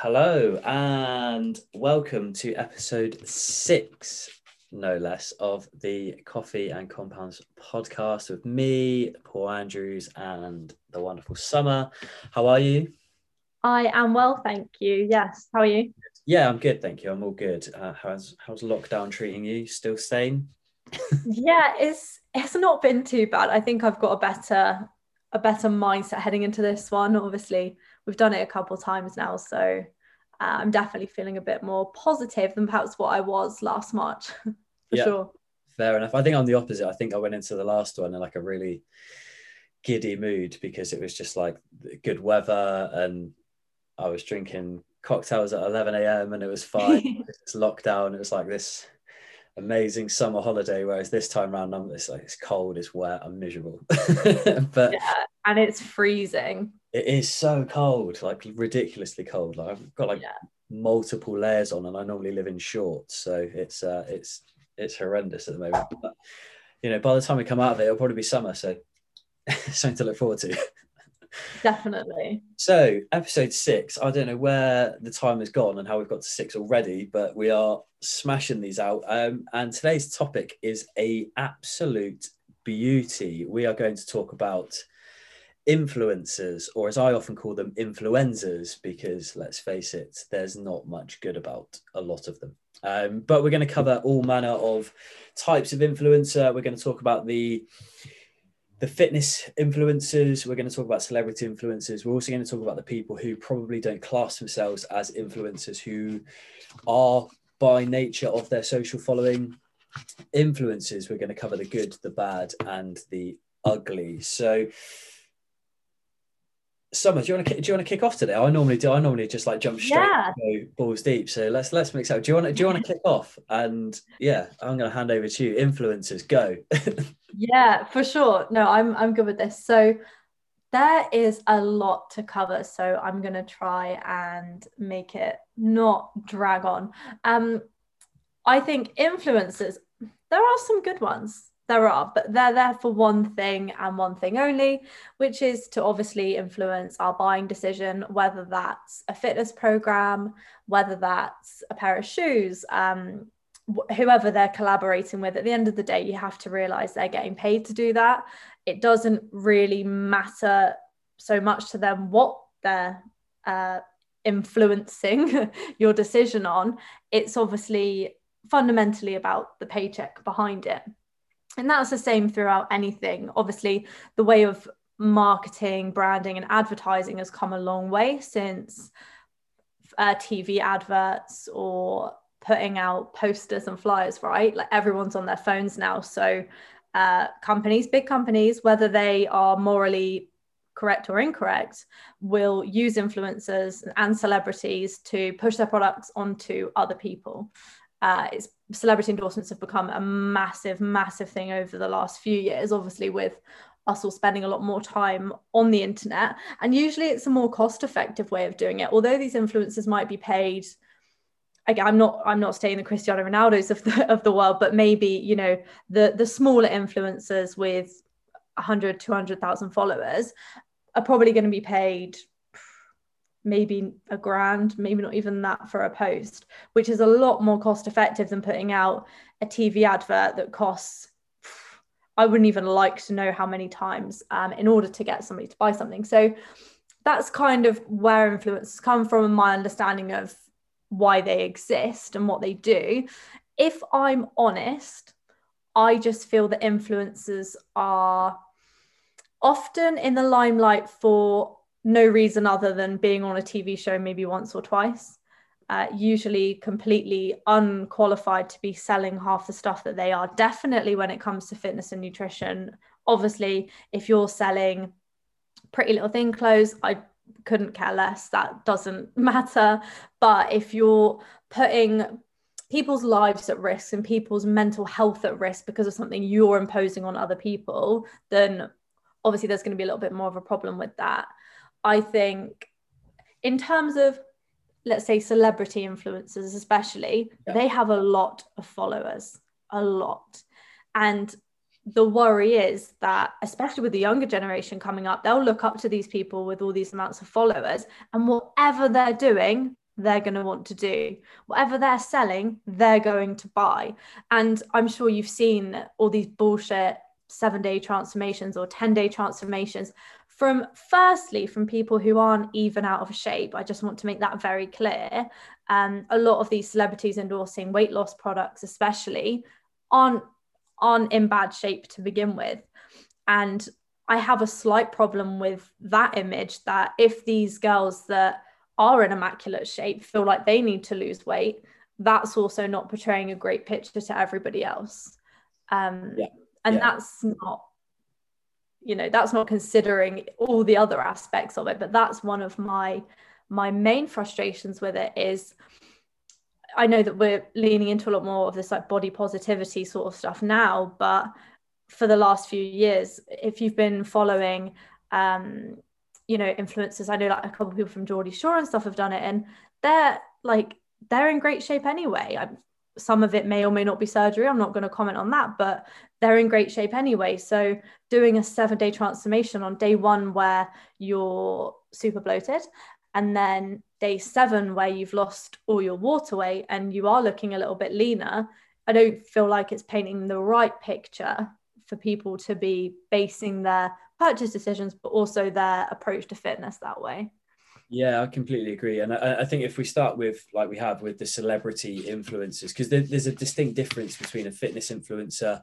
Hello and welcome to episode six, no less, of the Coffee and Compounds podcast with me, Paul Andrews, and the wonderful Summer. How are you? I am well, thank you. Yes, how are you? Yeah, I'm good, thank you. I'm all good. Uh, how's how's lockdown treating you? Still sane? yeah, it's it's not been too bad. I think I've got a better a better mindset heading into this one. Obviously, we've done it a couple times now, so uh, I'm definitely feeling a bit more positive than perhaps what I was last March, for yeah, sure. Fair enough. I think I'm the opposite. I think I went into the last one in like a really giddy mood because it was just like good weather and I was drinking cocktails at 11 a.m. and it was fine. it's lockdown. It was like this amazing summer holiday. Whereas this time around, I'm, it's like it's cold, it's wet, I'm miserable. but yeah, and it's freezing. It is so cold, like ridiculously cold. Like I've got like yeah. multiple layers on, and I normally live in shorts, so it's uh, it's it's horrendous at the moment. But, you know, by the time we come out of it, it'll probably be summer, so something to look forward to. Definitely. So, episode six, I don't know where the time has gone and how we've got to six already, but we are smashing these out. Um, and today's topic is a absolute beauty. We are going to talk about influencers, or as I often call them, influenzas, because let's face it, there's not much good about a lot of them. Um, but we're going to cover all manner of types of influencer. We're going to talk about the the fitness influencers. We're going to talk about celebrity influencers. We're also going to talk about the people who probably don't class themselves as influencers, who are by nature of their social following influencers. We're going to cover the good, the bad, and the ugly. So Summer, do you want to do you want to kick off today? I normally do. I normally just like jump straight yeah. balls deep. So let's let's mix out. Do you want to do you want to kick off? And yeah, I'm going to hand over to you. Influencers, go. yeah, for sure. No, I'm I'm good with this. So there is a lot to cover. So I'm going to try and make it not drag on. Um, I think influencers. There are some good ones there are, but they're there for one thing and one thing only, which is to obviously influence our buying decision, whether that's a fitness program, whether that's a pair of shoes, um, wh- whoever they're collaborating with. At the end of the day, you have to realize they're getting paid to do that. It doesn't really matter so much to them what they're uh, influencing your decision on. It's obviously fundamentally about the paycheck behind it and that's the same throughout anything. Obviously the way of marketing branding and advertising has come a long way since uh, tv adverts or putting out posters and flyers right? Like everyone's on their phones now. So uh, companies big companies whether they are morally correct or incorrect will use influencers and celebrities to push their products onto other people. Uh, it's celebrity endorsements have become a massive, massive thing over the last few years, obviously, with us all spending a lot more time on the internet. And usually it's a more cost effective way of doing it. Although these influencers might be paid. Again, I'm not I'm not saying the Cristiano Ronaldos of the of the world, but maybe, you know, the the smaller influencers with 100, 200,000 followers are probably going to be paid maybe a grand, maybe not even that for a post, which is a lot more cost effective than putting out a TV advert that costs. I wouldn't even like to know how many times um, in order to get somebody to buy something. So that's kind of where influencers come from and my understanding of why they exist and what they do. If I'm honest, I just feel that influencers are often in the limelight for no reason other than being on a TV show maybe once or twice. Uh, usually completely unqualified to be selling half the stuff that they are. Definitely when it comes to fitness and nutrition. Obviously, if you're selling pretty little thing clothes, I couldn't care less. That doesn't matter. But if you're putting people's lives at risk and people's mental health at risk because of something you're imposing on other people, then obviously there's going to be a little bit more of a problem with that. I think in terms of let's say celebrity influencers especially yeah. they have a lot of followers a lot and the worry is that especially with the younger generation coming up they'll look up to these people with all these amounts of followers and whatever they're doing they're going to want to do. Whatever they're selling, they're going to buy. And I'm sure you've seen all these bullshit seven day transformations or 10 day transformations from firstly from people who aren't even out of shape i just want to make that very clear um, a lot of these celebrities endorsing weight loss products especially aren't aren't in bad shape to begin with and i have a slight problem with that image that if these girls that are in immaculate shape feel like they need to lose weight that's also not portraying a great picture to everybody else um, yeah. and yeah. that's not you know that's not considering all the other aspects of it but that's one of my my main frustrations with it is i know that we're leaning into a lot more of this like body positivity sort of stuff now but for the last few years if you've been following um you know influencers i know like a couple of people from geordie shore and stuff have done it and they're like they're in great shape anyway. I'm, some of it may or may not be surgery i'm not going to comment on that but they're in great shape anyway. So doing a seven day transformation on day one where you're super bloated, and then day seven where you've lost all your water weight and you are looking a little bit leaner, I don't feel like it's painting the right picture for people to be basing their purchase decisions, but also their approach to fitness that way. Yeah, I completely agree, and I, I, think if we start with like we have with the celebrity influencers, because there, there's a distinct difference between a fitness influencer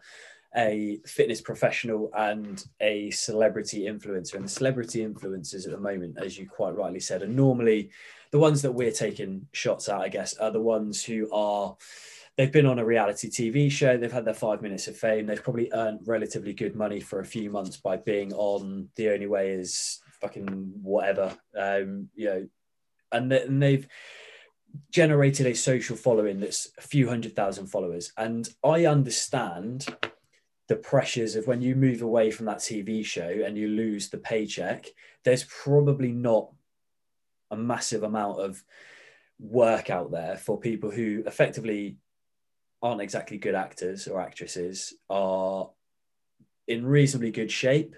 a fitness professional and a celebrity influencer. And the celebrity influencers at the moment, as you quite rightly said, are normally the ones that we're taking shots at, I guess, are the ones who are they've been on a reality TV show, they've had their five minutes of fame, they've probably earned relatively good money for a few months by being on The Only Way is fucking whatever. Um, you know, and, and they've generated a social following that's a few hundred thousand followers. And I understand the pressures of when you move away from that TV show and you lose the paycheck, there's probably not a massive amount of work out there for people who effectively aren't exactly good actors or actresses, are in reasonably good shape,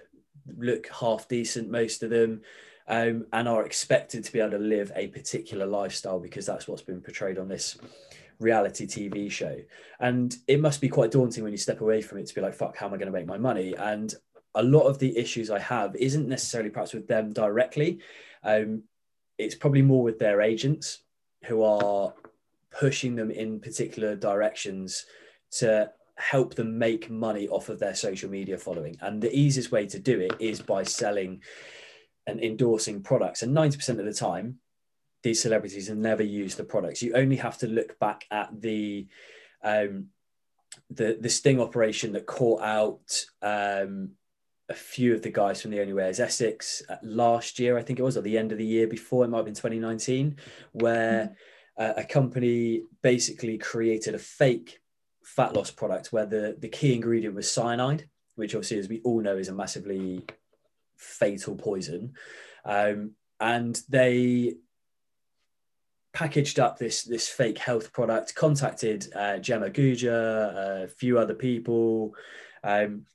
look half decent, most of them, um, and are expected to be able to live a particular lifestyle because that's what's been portrayed on this reality TV show. And it must be quite daunting when you step away from it to be like, fuck, how am I going to make my money? And a lot of the issues I have isn't necessarily perhaps with them directly. Um, it's probably more with their agents who are pushing them in particular directions to help them make money off of their social media following. And the easiest way to do it is by selling and endorsing products. And 90% of the time, these celebrities have never used the products. You only have to look back at the um, the the sting operation that caught out um, a few of the guys from the Only is Essex uh, last year, I think it was, at the end of the year before, it might have been 2019, where mm. uh, a company basically created a fake fat loss product where the, the key ingredient was cyanide, which obviously, as we all know, is a massively fatal poison. Um, and they packaged up this this fake health product, contacted uh, Gemma Guja, a few other people, um,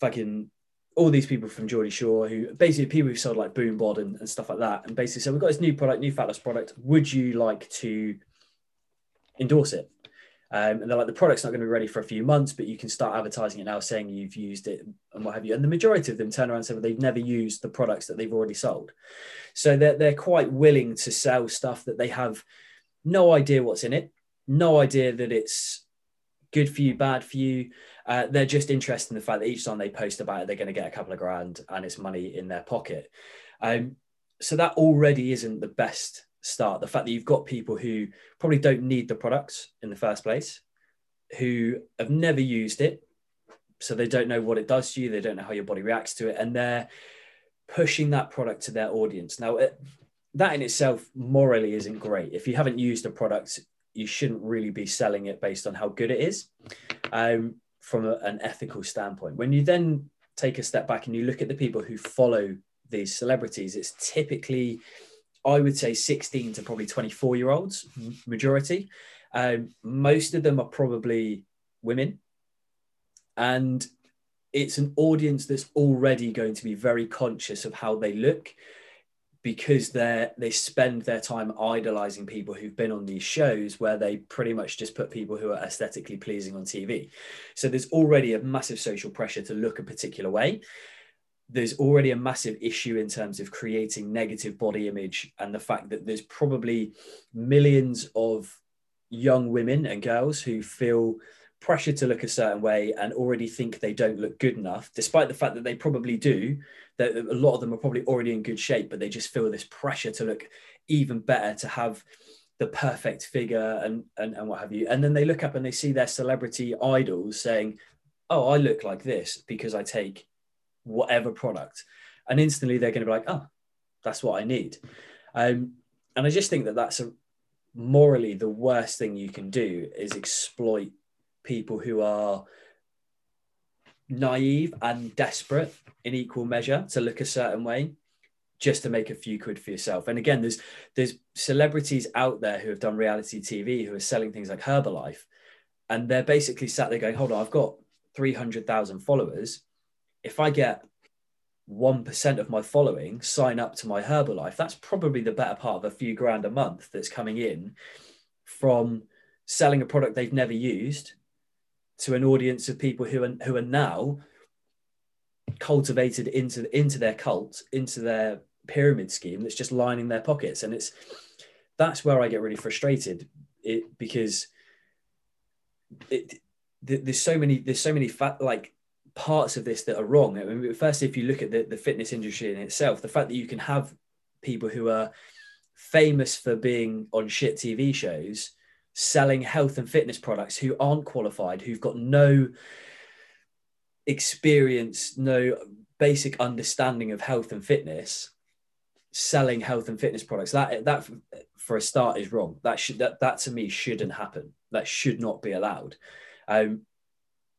fucking all these people from Geordie Shore who basically people who sold like Boom Bod and, and stuff like that, and basically said, "We've got this new product, new fat loss product. Would you like to endorse it?" Um, and they're like, the product's not going to be ready for a few months, but you can start advertising it now, saying you've used it and what have you. And the majority of them turn around and say well, they've never used the products that they've already sold. So they're, they're quite willing to sell stuff that they have no idea what's in it, no idea that it's good for you, bad for you. Uh, they're just interested in the fact that each time they post about it, they're going to get a couple of grand and it's money in their pocket. Um, so that already isn't the best start. The fact that you've got people who probably don't need the products in the first place, who have never used it, so they don't know what it does to you, they don't know how your body reacts to it, and they're pushing that product to their audience. Now, it, that in itself morally isn't great. If you haven't used a product, you shouldn't really be selling it based on how good it is um, from a, an ethical standpoint. When you then take a step back and you look at the people who follow these celebrities, it's typically I would say 16 to probably 24 year olds, majority. Um, most of them are probably women. And it's an audience that's already going to be very conscious of how they look. because they they spend their time idolizing people who've been on these shows where they pretty much just put people who are aesthetically pleasing on TV. So there's already a massive social pressure to look a particular way. There's already a massive issue in terms of creating negative body image and the fact that there's probably millions of young women and girls who feel pressure to look a certain way and already think they don't look good enough, despite the fact that they probably do. That a lot of them are probably already in good shape, but they just feel this pressure to look even better, to have the perfect figure and, and, and what have you. And then they look up and they see their celebrity idols saying, Oh, I look like this because I take whatever product. And instantly they're going to be like, Oh, that's what I need. Um, and I just think that that's a morally the worst thing you can do is exploit people who are naive and desperate in equal measure to look a certain way just to make a few quid for yourself. And again, there's there's celebrities out there who have done reality TV who are selling things like Herbalife, and they're basically sat there going, "Hold on, I've got three hundred thousand followers. If I get one percent of my following sign up to my Herbalife, that's probably the better part of a few grand a month that's coming in from selling a product they've never used to an audience of people who are who are now cultivated into into their cult, into their pyramid scheme that's just lining their pockets, and it's that's where I get really frustrated. It because it there's so many there's so many fat like parts of this that are wrong. I mean, first, if you look at the, the fitness industry in itself, the fact that you can have people who are famous for being on shit TV shows selling health and fitness products who aren't qualified, who've got no experience, no basic understanding of health and fitness, selling health and fitness products. That that for a start is wrong. That should that that to me shouldn't happen. That should not be allowed. Um,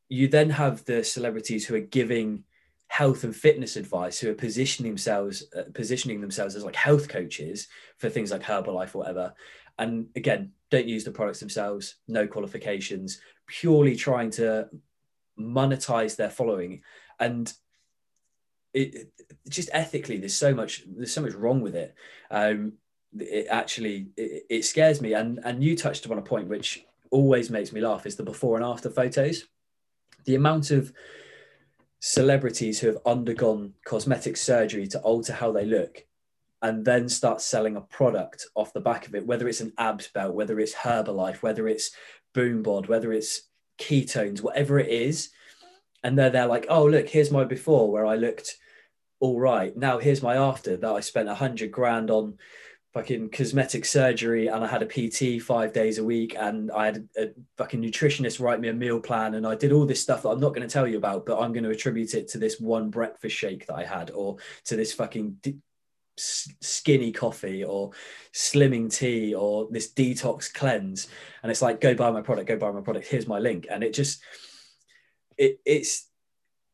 you then have the celebrities who are giving health and fitness advice who are positioning themselves uh, positioning themselves as like health coaches for things like herbalife or whatever. And again don't use the products themselves no qualifications purely trying to monetize their following. And it, just ethically there's so much there's so much wrong with it. Um it actually it, it scares me. And and you touched upon a point which always makes me laugh is the before and after photos the amount of celebrities who have undergone cosmetic surgery to alter how they look and then start selling a product off the back of it, whether it's an abs belt, whether it's Herbalife, whether it's Boom Bod, whether it's ketones, whatever it is. And they're like, oh, look, here's my before where I looked all right. Now here's my after that I spent a hundred grand on fucking cosmetic surgery and I had a PT five days a week and I had a, a, fucking nutritionist write me a meal plan and I did all this stuff that I'm not going to tell you about, but I'm going to attribute it to this one breakfast shake that I had or to this fucking skinny coffee or slimming tea or this detox cleanse. And it's like go buy my product go buy my product. Here's my link. And it just it it's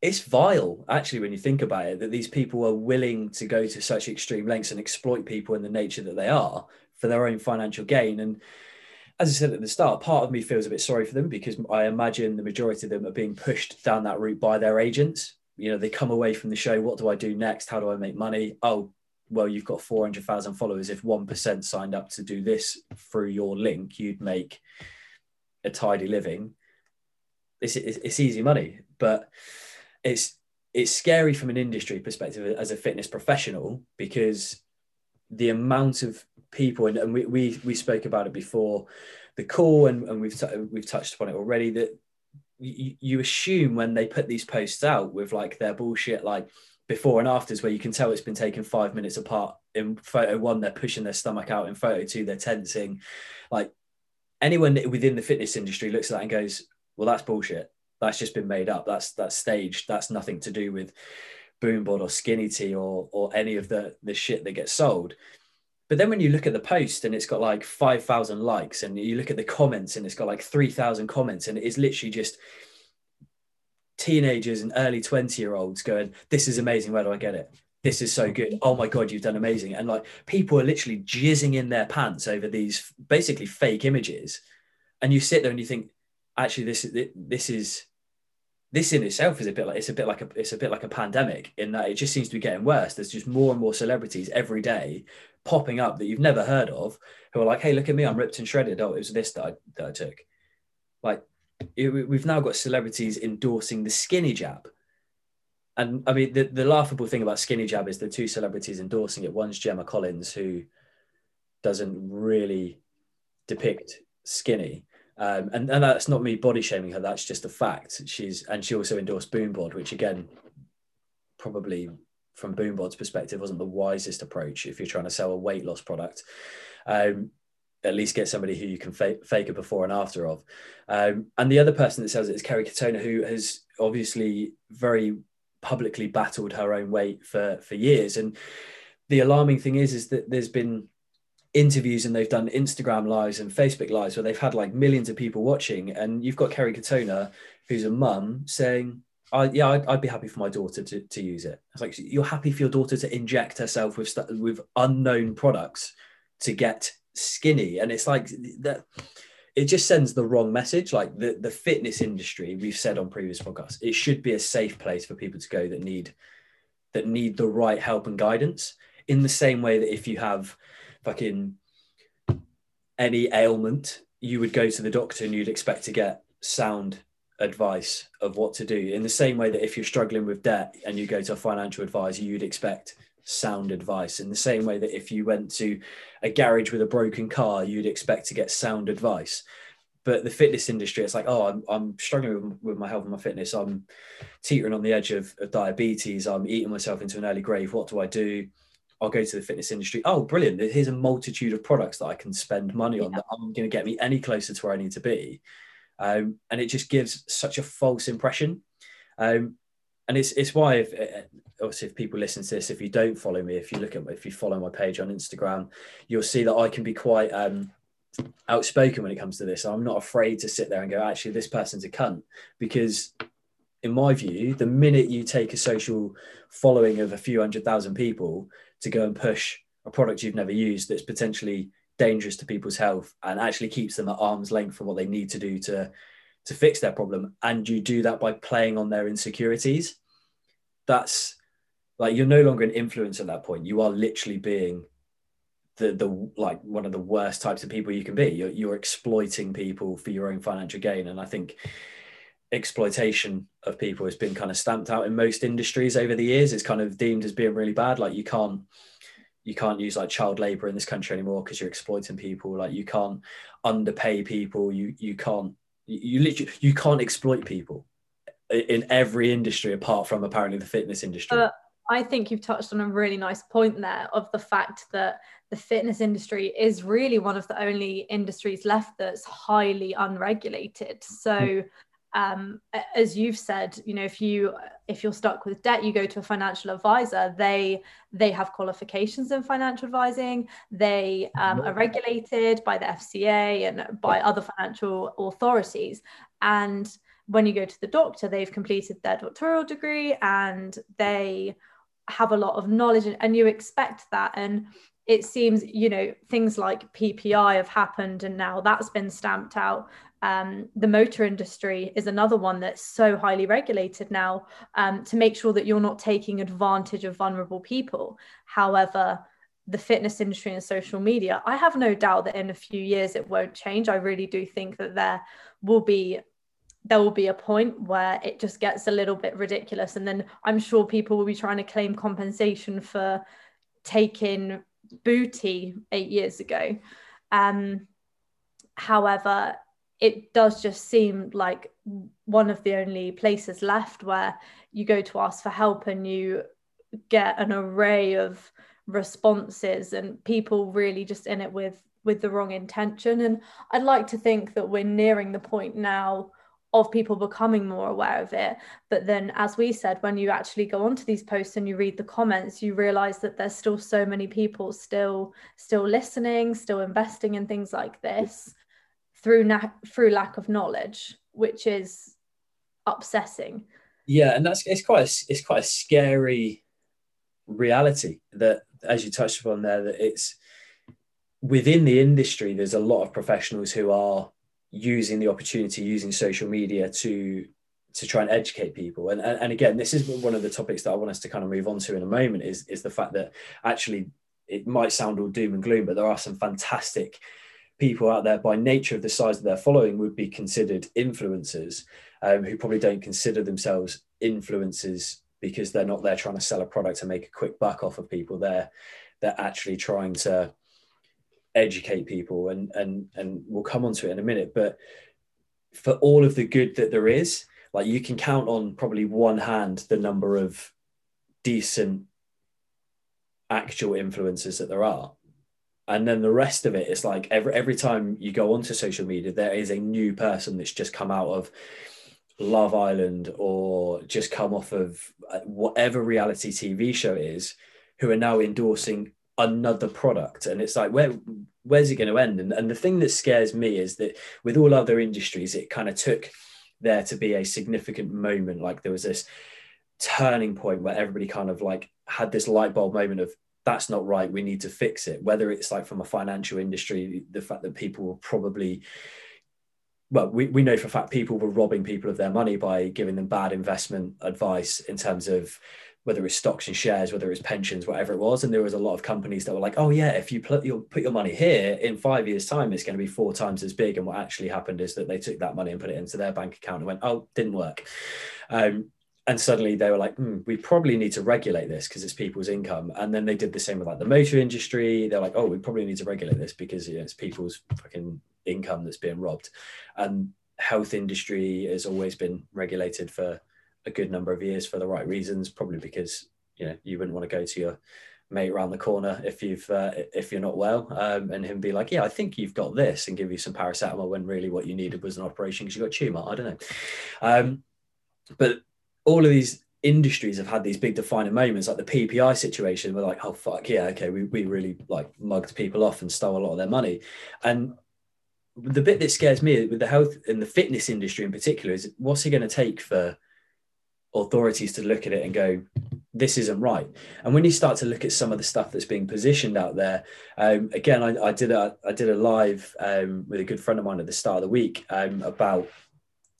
it's vile actually when you think about it that these people are willing to go to such extreme lengths and exploit people in the nature that they are for their own financial gain and as I said at the start, part of me feels a bit sorry for them because I imagine the majority of them are being pushed down that route by their agents. You know, they come away from the show, what do I do next? How do I make money? Oh, well, you've got 400,000 followers. If 1% signed up to do this through your link, you'd make a tidy living. It's, it's, it's easy money, but it's, it's scary from an industry perspective as a fitness professional because the amount of people, and, and we, we, we spoke about it before the call, and, and we've, t- we've touched upon it already, that you, you assume when they put these posts out with like their bullshit, like, before and afters where you can tell it's been taken five minutes apart. In photo one, they're pushing their stomach out. In photo two, they're tensing. Like anyone within the fitness industry looks at that and goes, "Well, that's bullshit. That's just been made up. That's that's staged. That's nothing to do with Boombod or Skinny Tea or or any of the the shit that gets sold." But then when you look at the post and it's got like 5,000 likes and you look at the comments and it's got like 3,000 comments and it's literally just teenagers and early 20 year olds going, This is amazing. Where do I get it? This is so good. Oh my God, you've done amazing. And like people are literally jizzing in their pants over these basically fake images. And you sit there and you think, actually, this, this is this in itself is a bit like it's a bit like a it's a bit like a pandemic in that it just seems to be getting worse. There's just more and more celebrities every day popping up that you've never heard of who are like, hey, look at me, I'm ripped and shredded. Oh, it was this that I, that I took. Like it, we've now got celebrities endorsing the skinny jab. And I mean, the, the laughable thing about skinny jab is the two celebrities endorsing it. One's Gemma Collins, who doesn't really depict skinny. Um, and, and that's not me body shaming her. That's just a fact. She's and she also endorsed Boombod, which again, probably from Boombod's perspective, wasn't the wisest approach if you're trying to sell a weight loss product. Um, at least get somebody who you can fake, fake a before and after of. Um, and the other person that sells it is Kerry Katona, who has obviously very publicly battled her own weight for for years. And the alarming thing is, is that there's been interviews and they've done Instagram lives and Facebook lives where they've had like millions of people watching. And you've got Kerry Katona, who's a mum, saying, I, yeah, I'd, I'd, be happy for my daughter to, to use it. It's like you're happy for your daughter to inject herself with with unknown products to get skinny, and it's like that. It just sends the wrong message. Like the the fitness industry, we've said on previous podcasts, it should be a safe place for people to go that need that need the right help and guidance. In the same way that if you have fucking any ailment, you would go to the doctor and you'd expect to get sound advice of what to do. In the same way that if you're struggling with debt and you go to a financial advisor, you'd expect sound advice. In the same way that if you went to a garage with a broken car, you'd expect to get sound advice. But the fitness industry, it's like, oh, I'm, I'm struggling with, with my health and my fitness. I'm teetering on the edge of, of diabetes. I'm eating myself into an early grave. What do I do? I'll go to the fitness industry. Oh, brilliant. Here's a multitude of products that I can spend money on yeah. that aren't going to get me any closer to where I need to be. Um, and it just gives such a false impression. Um, and it's it's why if uh, obviously if people listen to this, if you don't follow me, if you look at if you follow my page on Instagram, you'll see that I can be quite um, outspoken when it comes to this. I'm not afraid to sit there and go, actually, this person's a cunt, because in my view, the minute you take a social following of a few hundred thousand people to go and push a product you've never used that's potentially dangerous to people's health and actually keeps them at arm's length from what they need to do to to fix their problem. And you do that by playing on their insecurities. That's like you're no longer an influence at that point. You are literally being the the like one of the worst types of people you can be. You're, you're exploiting people for your own financial gain. And i think exploitation of people has been kind of stamped out in most industries over the years. It's kind of deemed as being really bad. Like you can't you can't use like child labor in this country anymore because you're exploiting people. Like you can't underpay people. You you can't you, you literally you can't exploit people in every industry apart from apparently the fitness industry. Uh, i think you've touched on a really nice point there of the fact that the fitness industry is really one of the only industries left that's highly unregulated. So um, as you've said you know if you if you're stuck with debt you go to a financial advisor. They they have qualifications in financial advising. They um, are regulated by the fca and by other financial authorities. And when you go to the doctor they've completed their doctoral degree and they have a lot of knowledge and, and you expect that. And it seems you know things like ppi have happened and now that's been stamped out um, the motor industry is another one that's so highly regulated now um, to make sure that you're not taking advantage of vulnerable people. However, the fitness industry and social media, I have no doubt that in a few years it won't change. I really do think that there will be there will be a point where it just gets a little bit ridiculous and then i'm sure people will be trying to claim compensation for taking booty eight years ago um, however it does just seem like one of the only places left where you go to ask for help and you get an array of responses and people really just in it with with the wrong intention. And i'd like to think that we're nearing the point now of people becoming more aware of it. But then as we said when you actually go onto these posts and you read the comments you realize that there's still so many people still still listening still investing in things like this through na- through lack of knowledge, which is upsetting. Yeah, and that's it's quite a, it's quite a scary reality that, as you touched upon there, that it's within the industry. There's a lot of professionals who are using the opportunity, using social media to to try and educate people. And, and, and again, this is one of the topics that I want us to kind of move on to in a moment is, is the fact that actually it might sound all doom and gloom, but there are some fantastic people out there by nature of the size of their following would be considered influencers um, who probably don't consider themselves influencers because they're not there trying to sell a product and make a quick buck off of people. They're they're actually trying to educate people and and and we'll come on to it in a minute. But for all of the good that there is, like you can count on probably one hand the number of decent actual influencers that there are and then the rest of it is like every every time you go onto social media there is a new person that's just come out of love island or just come off of uh, whatever reality tv show is who are now endorsing another product. And it's like where where's it going to end? And, and the thing that scares me is that with all other industries it kind of took there to be a significant moment. Like there was this turning point where everybody kind of like had this light bulb moment of that's not right we need to fix it whether it's like from a financial industry the fact that people were probably well, we, we know for a fact people were robbing people of their money by giving them bad investment advice in terms of whether it's stocks and shares, whether it's pensions, whatever it was. And there was a lot of companies that were like, oh, yeah, if you put your, put your money here in five years' time, it's going to be four times as big. And what actually happened is that they took that money and put it into their bank account and went, oh, didn't work. Um, and suddenly they were like, mm, we probably need to regulate this because it's people's income. And then they did the same with like the motor industry. They're like, oh, we probably need to regulate this because you know, it's people's fucking income that's being robbed. And health industry has always been regulated for a good number of years for the right reasons, probably because you know you wouldn't want to go to your mate around the corner if you've uh, if you're not well um, and him be like yeah i think you've got this and give you some paracetamol when really what you needed was an operation because you got a tumor i don't know um, but all of these industries have had these big defining moments like the ppi situation where like oh fuck yeah okay we, we really like mugged people off and stole a lot of their money. And the bit that scares me with the health and the fitness industry in particular is what's it going to take for authorities to look at it and go this isn't right? And when you start to look at some of the stuff that's being positioned out there um, again I, I, did a i did a live um, with a good friend of mine at the start of the week um, about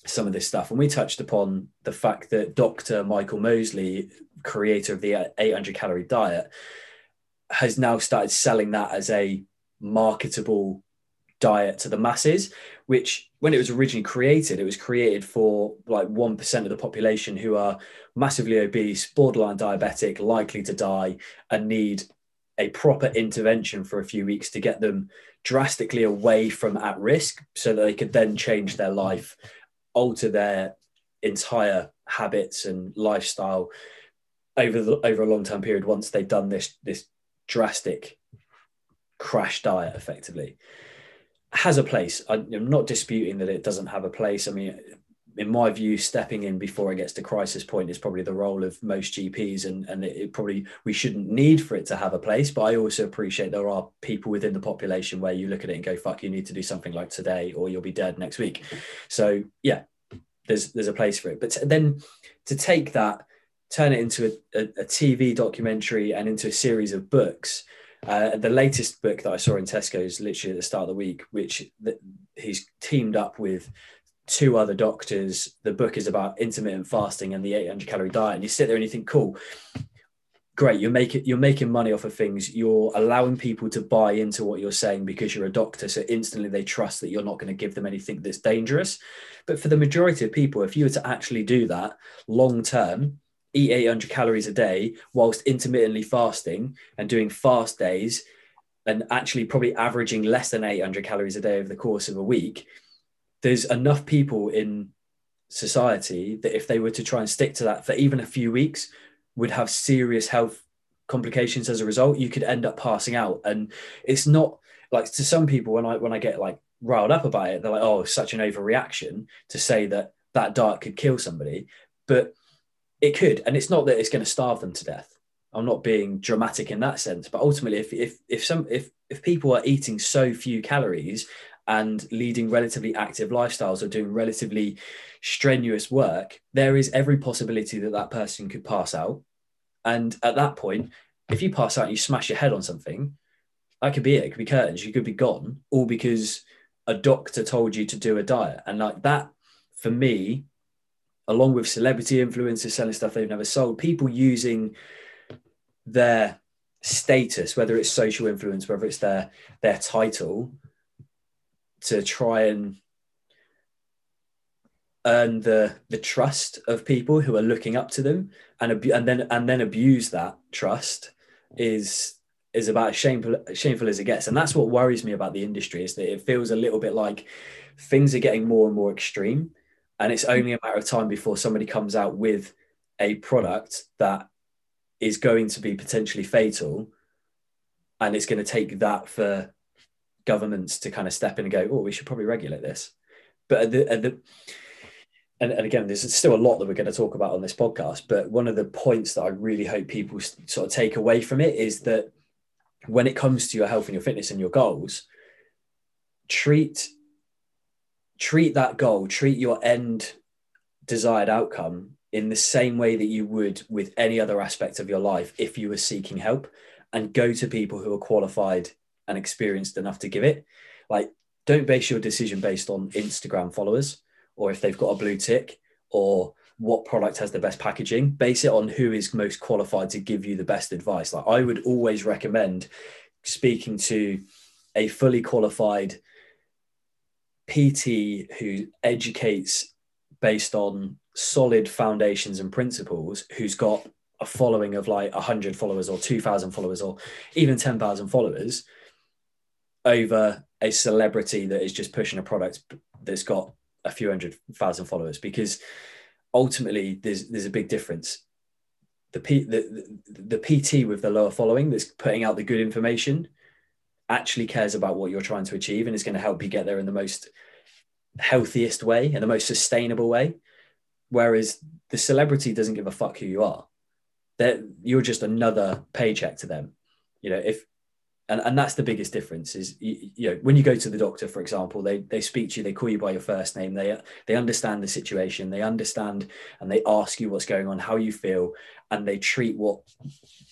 some of this stuff. And we touched upon the fact that dr michael mosley creator of the 800 calorie diet has now started selling that as a marketable diet to the masses, which when it was originally created, it was created for like 1% of the population who are massively obese, borderline diabetic, likely to die, and need a proper intervention for a few weeks to get them drastically away from at risk so that they could then change their life, alter their entire habits and lifestyle over the, over a long term period once they've done this this drastic crash diet effectively has a place. I, am not disputing that it doesn't have a place. I mean, in my view, stepping in before it gets to crisis point is probably the role of most GPs, and and it, it, probably we shouldn't need for it to have a place. But I also appreciate there are people within the population where you look at it and go, "Fuck, you need to do something like today, or you'll be dead next week." So yeah, there's there's a place for it. But then to take that, turn it into a, a, a TV documentary and into a series of books uh, the latest book that I saw in Tesco is literally at the start of the week, which he's teamed up with two other doctors. The book is about intermittent fasting and the 800 calorie diet. And you sit there and you think, cool, great. You're making you're making money off of things. You're allowing people to buy into what you're saying because you're a doctor. So instantly they trust that you're not going to give them anything that's dangerous. But for the majority of people, if you were to actually do that long term, eat 800 calories a day whilst intermittently fasting and doing fast days and actually probably averaging less than 800 calories a day over the course of a week there's enough people in society that if they were to try and stick to that for even a few weeks would have serious health complications as a result you could end up passing out and it's not like to some people when i when i get like riled up about it they're like oh such an overreaction to say that that diet could kill somebody but it could, and it's not that it's going to starve them to death. I'm not being dramatic in that sense, but ultimately, if if if some if if people are eating so few calories and leading relatively active lifestyles or doing relatively strenuous work, there is every possibility that that person could pass out. And at that point, if you pass out and you smash your head on something, that could be it. It could be curtains. You could be gone, all because a doctor told you to do a diet. And like that, for me, along with celebrity influencers selling stuff they've never sold, people using their status, whether it's social influence, whether it's their their title, to try and earn the the trust of people who are looking up to them and abu- and then and then abuse that trust is is about as shameful shameful as it gets. And that's what worries me about the industry is that it feels a little bit like things are getting more and more extreme. And it's only a matter of time before somebody comes out with a product that is going to be potentially fatal. And it's going to take that for governments to kind of step in and go oh we should probably regulate this but at the, at the and, and again, there's still a lot that we're going to talk about on this podcast. But one of the points that I really hope people sort of take away from it is that when it comes to your health and your fitness and your goals, treat treat that goal, treat your end desired outcome in the same way that you would with any other aspect of your life if you were seeking help and go to people who are qualified and experienced enough to give it. Like, don't base your decision based on Instagram followers or if they've got a blue tick or what product has the best packaging base it on who is most qualified to give you the best advice like i would always recommend speaking to a fully qualified pt who educates based on solid foundations and principles who's got a following of like 100 followers or 2000 followers or even 10,000 followers over a celebrity that is just pushing a product that's got a few hundred thousand followers because ultimately there's there's a big difference. The, P, the, the, PT with the lower following that's putting out the good information actually cares about what you're trying to achieve and is going to help you get there in the most healthiest way and the most sustainable way. Whereas the celebrity doesn't give a fuck who you are. That you're just another paycheck to them. You know, if and, and that's the biggest difference is you, you, know when you go to the doctor for example they they speak to you they call you by your first name they they understand the situation they understand and they ask you what's going on how you feel and they treat what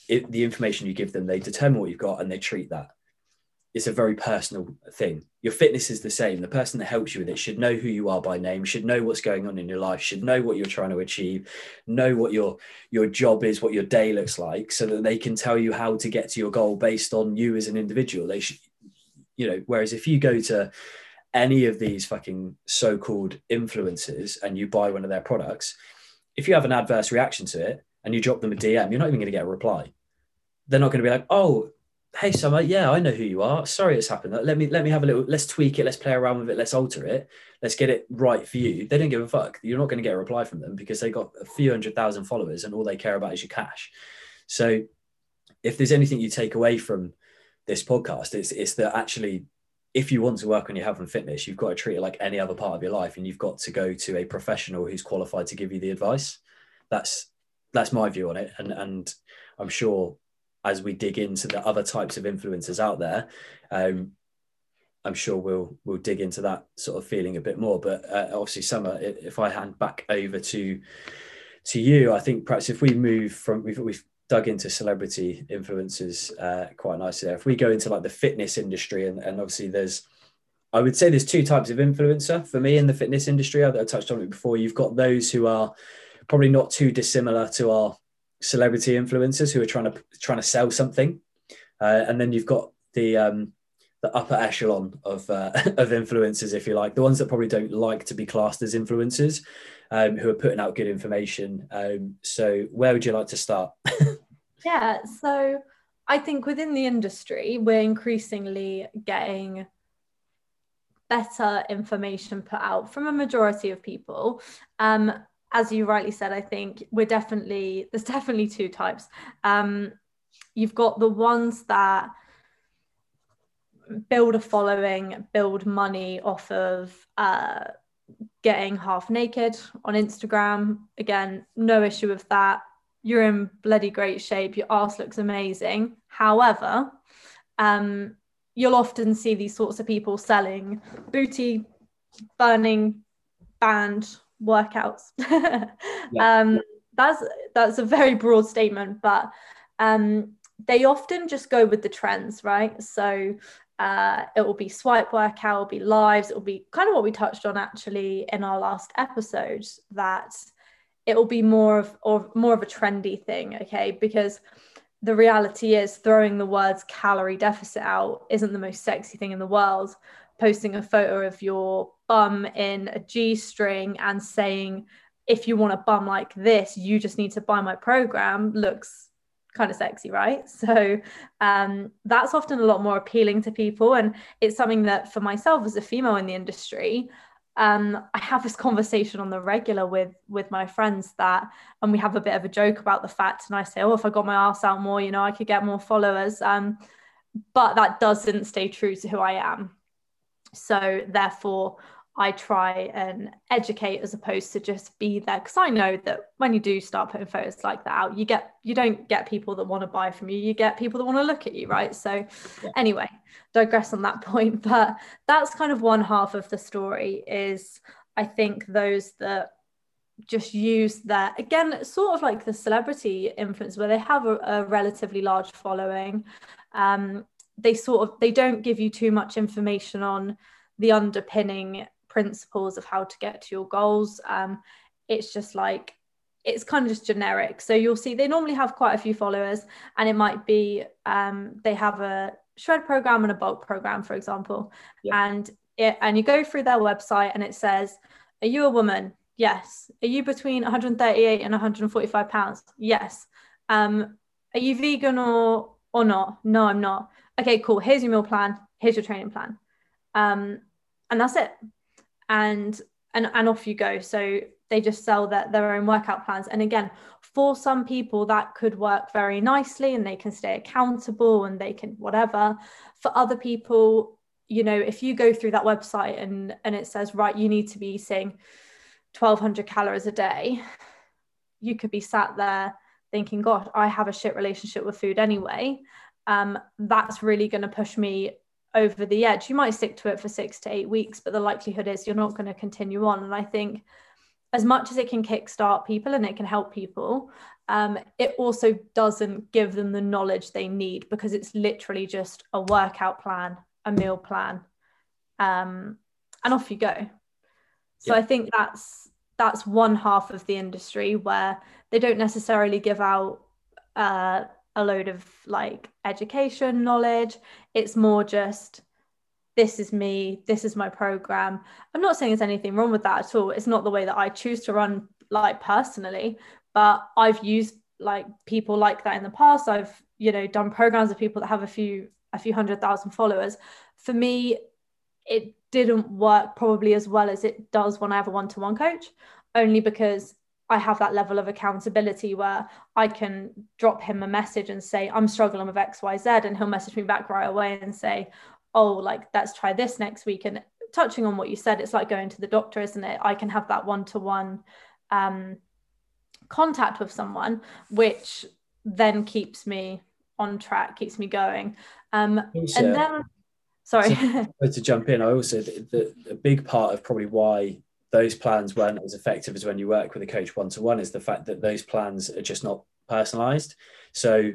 it, the information you give them they determine what you've got and they treat that it's a very personal thing. Your fitness is the same. The person that helps you with it should know who you are by name, should know what's going on in your life, should know what you're trying to achieve, know what your your job is, what your day looks like, so that they can tell you how to get to your goal based on you as an individual. They should, you know. Whereas if you go to any of these fucking so-called influencers and you buy one of their products, if you have an adverse reaction to it and you drop them a DM, you're not even going to get a reply. They're not going to be like, "Oh, hey summer. Yeah i know who you are. Sorry it's happened. Let me let me have a little let's tweak it. Let's play around with it. Let's alter it. Let's get it right for you. They don't give a fuck. You're not going to get a reply from them because they got a few hundred thousand followers and all they care about is your cash. So if there's anything you take away from this podcast it's it's that actually if you want to work on your health and fitness you've got to treat it like any other part of your life and you've got to go to a professional who's qualified to give you the advice. That's that's my view on it. And and i'm sure as we dig into the other types of influencers out there, um, I'm sure we'll we'll dig into that sort of feeling a bit more. But uh, obviously, Summer, if I hand back over to to you, I think perhaps if we move from we've we've dug into celebrity influencers uh, quite nicely there. If we go into like the fitness industry, and, and obviously there's I would say there's two types of influencer for me in the fitness industry. I, I touched on it before. You've got those who are probably not too dissimilar to our celebrity influencers who are trying to trying to sell something, uh, and then you've got the um, the upper echelon of uh, of influencers, if you like, the ones that probably don't like to be classed as influencers, um, who are putting out good information. Um, so, where would you like to start? yeah, so I think within the industry, we're increasingly getting better information put out from a majority of people. Um, as you rightly said, I think we're definitely there's definitely two types. Um, you've got the ones that build a following, build money off of uh, getting half naked on Instagram. Again, no issue with that. You're in bloody great shape. Your ass looks amazing. However, um, you'll often see these sorts of people selling booty, burning, band, workouts. yeah. um, that's that's a very broad statement, but um, they often just go with the trends, right? So uh, it will be swipe workout, it will be lives, it will be kind of what we touched on actually in our last episode that it'll be more of or more of a trendy thing okay because the reality is throwing the words calorie deficit out isn't the most sexy thing in the world posting a photo of your bum in a G string and saying, if you want a bum like this, you just need to buy my program looks kind of sexy, right? So um, that's often a lot more appealing to people. And it's something that for myself as a female in the industry, um, I have this conversation on the regular with with my friends that, and we have a bit of a joke about the fact. And I say, oh, if I got my ass out more, you know, I could get more followers. Um, but that doesn't stay true to who I am. So therefore, I try and educate as opposed to just be there because I know that when you do start putting photos like that out, you get you don't get people that want to buy from you, you get people that want to look at you, right? So yeah. anyway, digress on that point, but that's kind of one half of the story is I think those that just use that again sort of like the celebrity influence where they have a, a relatively large following um, they sort of they don't give you too much information on the underpinning principles of how to get to your goals. Um, it's just like it's kind of just generic. So you'll see they normally have quite a few followers and it might be um, they have a shred program and a bulk program for example. Yeah. and it and you go through their website and it says are you a woman? Yes. Are you between 138 and 145 pounds? Yes. Um, are you vegan or or not? No i'm not okay, cool, here's your meal plan, here's your training plan. Um, and that's it. And and and off you go. So they just sell their, their own workout plans. And again, for some people that could work very nicely and they can stay accountable and they can whatever. For other people, you know, if you go through that website and and it says, right, you need to be eating 1200 calories a day, you could be sat there thinking, gosh, I have a shit relationship with food anyway um, that's really going to push me over the edge. You might stick to it for six to eight weeks, but the likelihood is you're not going to continue on. And I think as much as it can kickstart people and it can help people, um, it also doesn't give them the knowledge they need because it's literally just a workout plan, a meal plan, um, and off you go. So yeah. I think that's that's one half of the industry where they don't necessarily give out uh, a load of like education knowledge. It's more just this is me, this is my program. I'm not saying there's anything wrong with that at all. It's not the way that I choose to run like personally, but I've used like people like that in the past. I've, you know, done programs of people that have a few a few hundred thousand followers. For me, it didn't work probably as well as it does when I have a one-to-one coach, only because I have that level of accountability where I can drop him a message and say, I'm struggling with XYZ. And he'll message me back right away and say, Oh, like, let's try this next week. And touching on what you said, it's like going to the doctor, isn't it? I can have that one to one contact with someone, which then keeps me on track, keeps me going. Um, also, and then, sorry. So, to jump in, I also, the, the, a big part of probably why those plans weren't as effective as when you work with a coach one to one is the fact that those plans are just not personalized. So,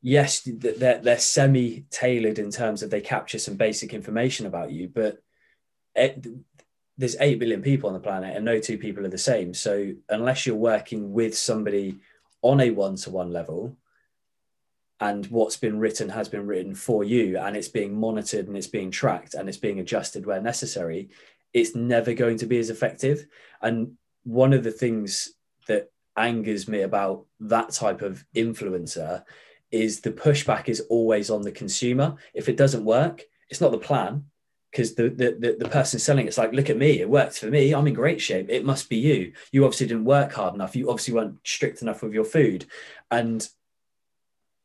yes, they're, they're semi tailored in terms of they capture some basic information about you, but eh, it, there's 8 billion people on the planet and no two people are the same. So, unless you're working with somebody on a one to one level, and what's been written has been written for you and it's being monitored and it's being tracked and it's being adjusted where necessary it's never going to be as effective. And one of the things that angers me about that type of influencer is the pushback is always on the consumer. If it doesn't work, it's not the plan because the, the, the, the, person selling it's like, look at me, it worked for me. I'm in great shape. It must be you. You obviously didn't work hard enough. You obviously weren't strict enough with your food. And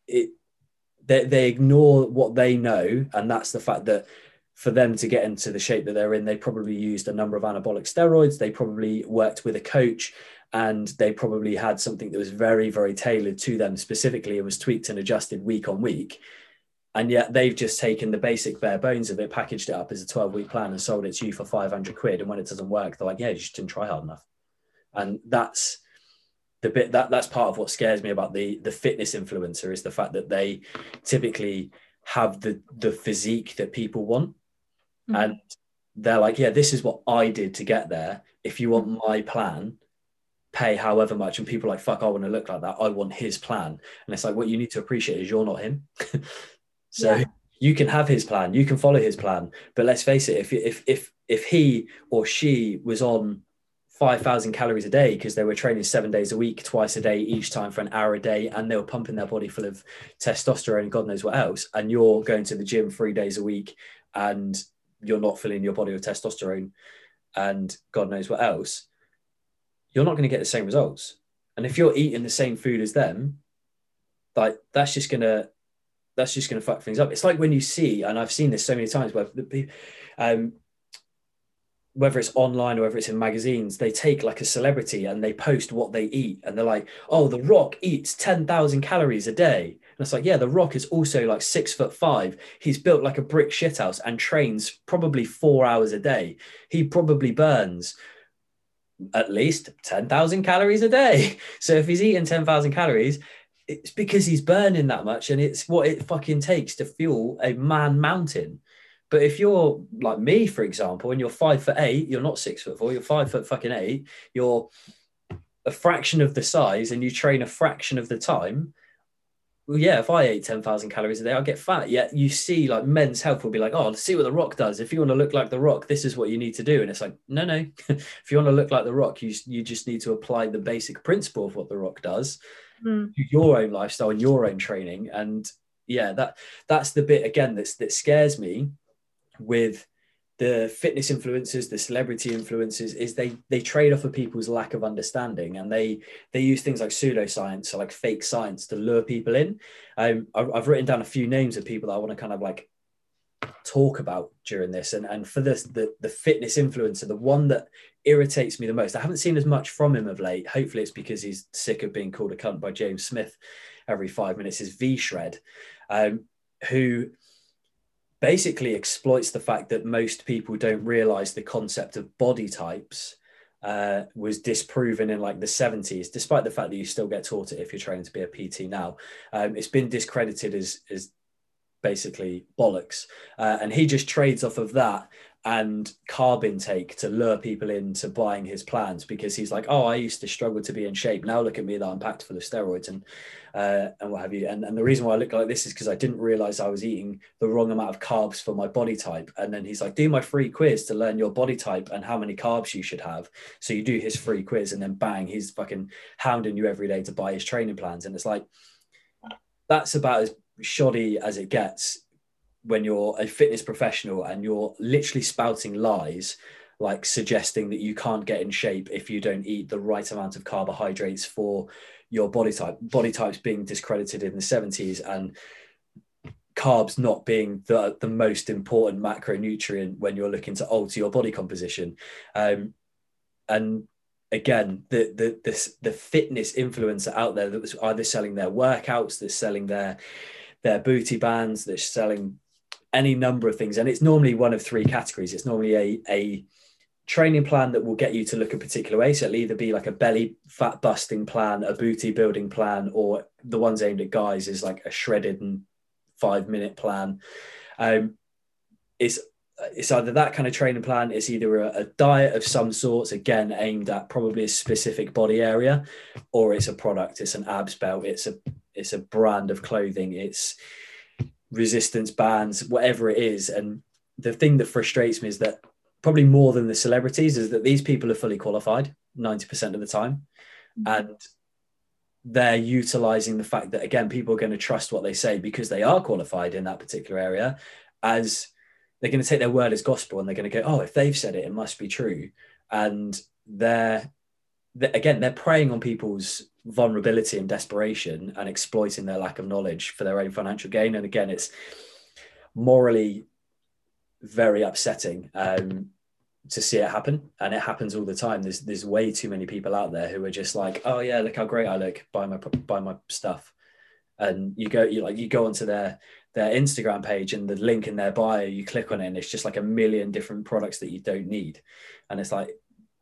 it, they, they ignore what they know. And that's the fact that for them to get into the shape that they're in, they probably used a number of anabolic steroids. They probably worked with a coach and they probably had something that was very, very tailored to them specifically and was tweaked and adjusted week on week. And yet they've just taken the basic bare bones of it, packaged it up as a 12 week plan and sold it to you for 500 quid. And when it doesn't work, they're like, yeah, you just didn't try hard enough. And that's the bit that that's part of what scares me about the the fitness influencer is the fact that they typically have the the physique that people want mm-hmm. and they're like, yeah, this is what I did to get there. If you want my plan, pay however much and people are like fuck i want to look like that i want his plan and it's like what you need to appreciate is you're not him so yeah. you can have his plan you can follow his plan but let's face it if if if if he or she was on 5,000 calories a day because they were training seven days a week, twice a day, each time for an hour a day, and they were pumping their body full of testosterone and God knows what else. And you're going to the gym three days a week and you're not filling your body with testosterone and God knows what else, you're not going to get the same results. And if you're eating the same food as them, like that's just gonna that's just gonna fuck things up. It's like when you see, and I've seen this so many times where the um, whether it's online or whether it's in magazines, they take like a celebrity and they post what they eat, and they're like, "Oh, The Rock eats ten thousand calories a day," and it's like, "Yeah, The Rock is also like six foot five. He's built like a brick shithouse and trains probably four hours a day. He probably burns." At least 10,000 calories a day. So if he's eating 10,000 calories, it's because he's burning that much and it's what it fucking takes to fuel a man mountain. But if you're like me, for example, and you're five foot eight, you're not six foot four, you're five foot fucking eight, you're a fraction of the size and you train a fraction of the time. Well, yeah, if I ate 10,000 calories a day, I'll get fat. Yet you see, like, men's health will be like, oh, see what The Rock does. If you want to look like The Rock, this is what you need to do. And it's like, no, no. if you want to look like The Rock, you, you just need to apply the basic principle of what The Rock does mm. to your own lifestyle and your own training. And yeah, that that's the bit, again, that's, that scares me with the fitness influencers the celebrity influencers is they they trade off of people's lack of understanding and they they use things like pseudoscience or like fake science to lure people in. Um, I've written down a few names of people that i want to kind of like talk about during this and and for this the the fitness influencer the one that irritates me the most i haven't seen as much from him of late. Hopefully it's because he's sick of being called a cunt by james smith every five minutes is VShred um, who basically exploits the fact that most people don't realize the concept of body types uh, was disproven in like the 70s, despite the fact that you still get taught it if you're training to be a PT now. Um, it's been discredited as, as basically bollocks. Uh, and he just trades off of that and carb intake to lure people into buying his plans because he's like, oh, I used to struggle to be in shape. Now look at me that I'm packed full of steroids and uh, and what have you. And, and the reason why I look like this is because I didn't realize I was eating the wrong amount of carbs for my body type. And then he's like, do my free quiz to learn your body type and how many carbs you should have. So you do his free quiz and then bang, he's fucking hounding you every day to buy his training plans. And it's like, that's about as shoddy as it gets when you're a fitness professional and you're literally spouting lies like suggesting that you can't get in shape if you don't eat the right amount of carbohydrates for your body type body types being discredited in the 70s and carbs not being the, the most important macronutrient when you're looking to alter your body composition. Um, and again the the the fitness influencer out there that was either selling their workouts they're selling their their booty bands they're selling any number of things. And it's normally one of three categories. It's normally a a training plan that will get you to look a particular way. So it'll either be like a belly fat busting plan a booty building plan or the ones aimed at guys is like a shredded and five minute plan. Um it's it's either that kind of training plan. It's either a, a diet of some sorts again aimed at probably a specific body area or it's a product. It's an abs belt. It's a it's a brand of clothing it's resistance bands, whatever it is. And the thing that frustrates me is that probably more than the celebrities is that these people are fully qualified 90% of the time. Mm-hmm. And they're utilizing the fact that, again, people are going to trust what they say because they are qualified in that particular area as they're going to take their word as gospel and they're going to go, oh, if they've said it, it must be true. And they're, they're again, they're preying on people's vulnerability and desperation and exploiting their lack of knowledge for their own financial gain. And again, it's morally very upsetting um, to see it happen, and it happens all the time. There's there's way too many people out there who are just like, oh yeah, look how great I look, buy my buy my stuff, and you go you like you go onto their their Instagram page and the link in their bio, you click on it, and it's just like a million different products that you don't need, and it's like,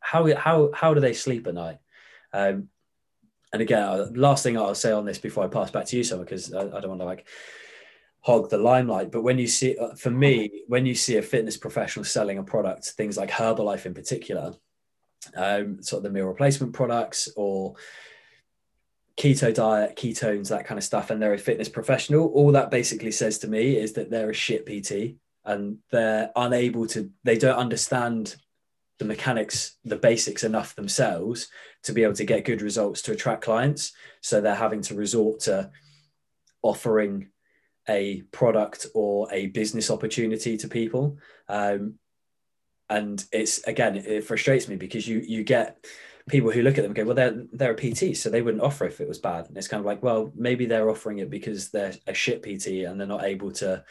how how how do they sleep at night? Um, and again, last thing I'll say on this before I pass back to you, Summer, because I, I, don't want to like hog the limelight. But when you see, uh, for me, when you see a fitness professional selling a product, things like Herbalife in particular, um, sort of the meal replacement products or keto diet, ketones, that kind of stuff, and they're a fitness professional, all that basically says to me is that they're a shit PT and they're unable to, they don't understand the mechanics, the basics enough themselves to be able to get good results to attract clients. So they're having to resort to offering a product or a business opportunity to people. Um, and it's again, it frustrates me because you you get people who look at them go, well, they're they're a PT, so they wouldn't offer if it was bad. And it's kind of like, well, maybe they're offering it because they're a shit PT and they're not able to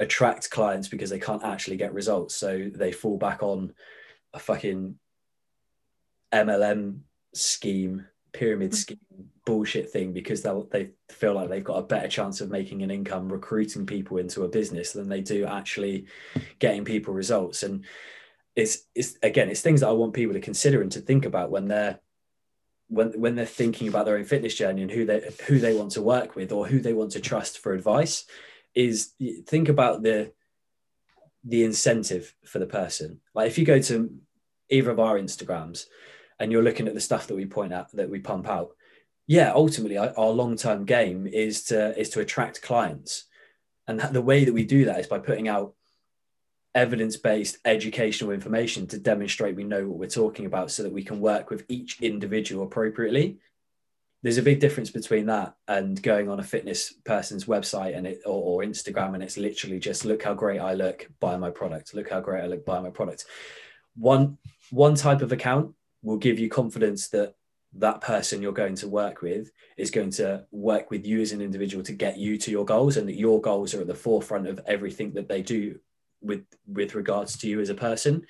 attract clients because they can't actually get results. So they fall back on a fucking MLM scheme, pyramid mm. scheme, bullshit thing because they they feel like they've got a better chance of making an income recruiting people into a business than they do actually getting people results. And it's it's again, it's things that I want people to consider and to think about when they're when when they're thinking about their own fitness journey and who they who they want to work with or who they want to trust for advice is think about the the incentive for the person. Like if you go to either of our Instagrams and you're looking at the stuff that we point out that we pump out, yeah, ultimately our, long term game is to is to attract clients, and the way that we do that is by putting out evidence based educational information to demonstrate we know what we're talking about, so that we can work with each individual appropriately there's a big difference between that and going on a fitness person's website and it or, or, Instagram and it's literally just look how great I look, buy my product. Look how great I look, buy my product. One one type of account will give you confidence that that person you're going to work with is going to work with you as an individual to get you to your goals and that your goals are at the forefront of everything that they do with with regards to you as a person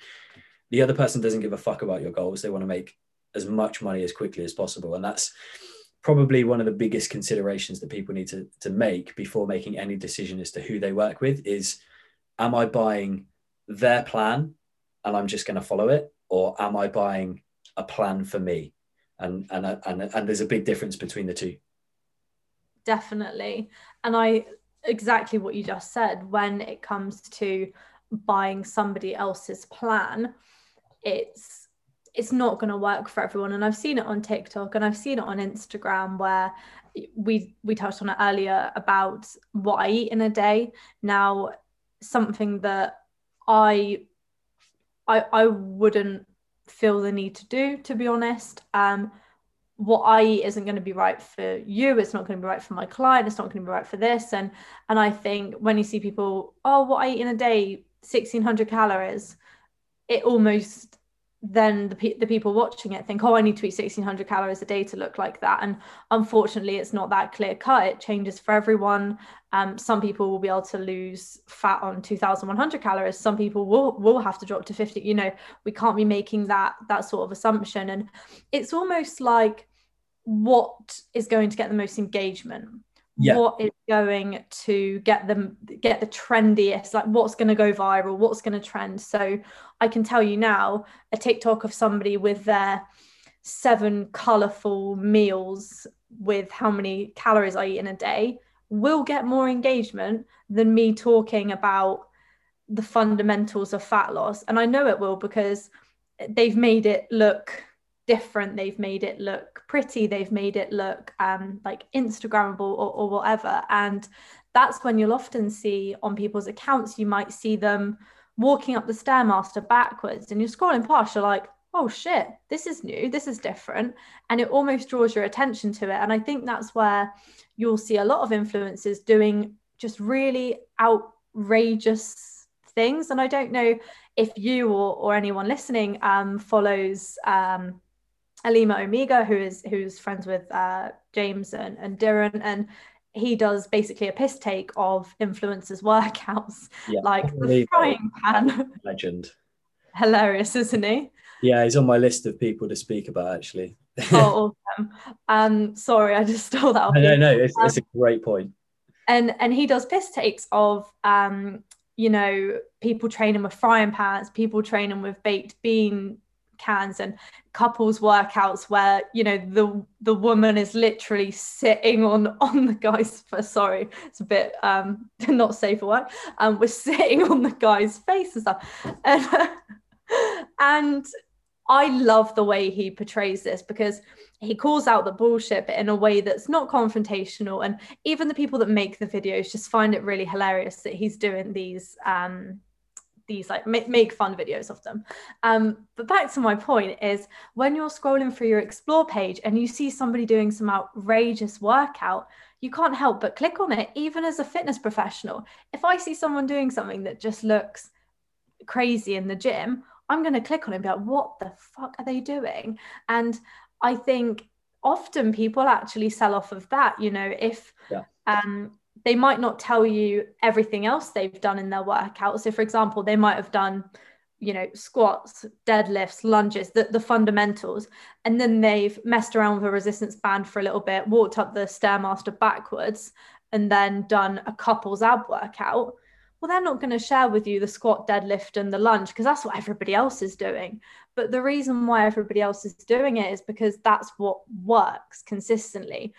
the other person doesn't give a fuck about your goals they want to make as much money as quickly as possible and that's probably one of the biggest considerations that people need to, to make before making any decision as to who they work with is am I buying their plan and I'm just going to follow it or am I buying a plan for me? And and and, and there's a big difference between the two. Definitely. And I exactly what you just said when it comes to buying somebody else's plan it's it's not going to work for everyone and i've seen it on tiktok and i've seen it on instagram where we we touched on it earlier about what i eat in a day now something that i i i wouldn't feel the need to do to be honest um what I eat isn't going to be right for you. It's not going to be right for my client. It's not going to be right for this. And and I think when you see people, oh, what I eat in a day, sixteen hundred calories, it almost then the, pe- the people watching it think, oh, I need to eat 1600 calories a day to look like that. And unfortunately, it's not that clear cut. It changes for everyone. Um, some people will be able to lose fat on 2100 calories. Some people will, will have to drop to 50. You know, we can't be making that, that sort of assumption. And it's almost like what is going to get the most engagement yeah. what is going to get them get the trendiest like what's going to go viral what's going to trend so i can tell you now a tiktok of somebody with their seven colorful meals with how many calories i eat in a day will get more engagement than me talking about the fundamentals of fat loss and i know it will because they've made it look different they've made it look pretty they've made it look um, like instagrammable or, or whatever. And that's when you'll often see on people's accounts you might see them walking up the stairmaster backwards and you're scrolling past you're like oh shit this is new this is different. And it almost draws your attention to it. And i think that's where you'll see a lot of influencers doing just really outrageous things. And i don't know if you or, or anyone listening um, follows um, Alima Omega, who is who's friends with uh, James and, and and he does basically a piss take of influencers' workouts, yeah, like the frying pan. Legend. Hilarious, isn't he? Yeah, he's on my list of people to speak about actually. oh, awesome. Um, sorry, I just stole that. No, no, no, it's, um, it's a great point. And and he does piss takes of um, you know, people training with frying pans, people training with baked bean cans and couples workouts where you know the the woman is literally sitting on on the guy's sorry it's a bit um not safe for work um we're sitting on the guy's face and stuff and, and I love the way he portrays this because he calls out the bullshit, in a way that's not confrontational. And even the people that make the videos just find it really hilarious that he's doing these um, these like make, make fun videos of them. Um, but back to my point is when you're scrolling through your explore page and you see somebody doing some outrageous workout, you can't help but click on it, even as a fitness professional. If I see someone doing something that just looks crazy in the gym, I'm going to click on it and be like, what the fuck are they doing? And I think often people actually sell off of that. You know, if yeah. um, they might not tell you everything else they've done in their workout. So, for example, they might have done, you know, squats, deadlifts, lunges, the, the fundamentals, and then they've messed around with a resistance band for a little bit, walked up the Stairmaster backwards, and then done a couples ab workout well, they're not going to share with you the squat, deadlift, and the lunge because that's what everybody else is doing. But the reason why everybody else is doing it is because that's what works consistently.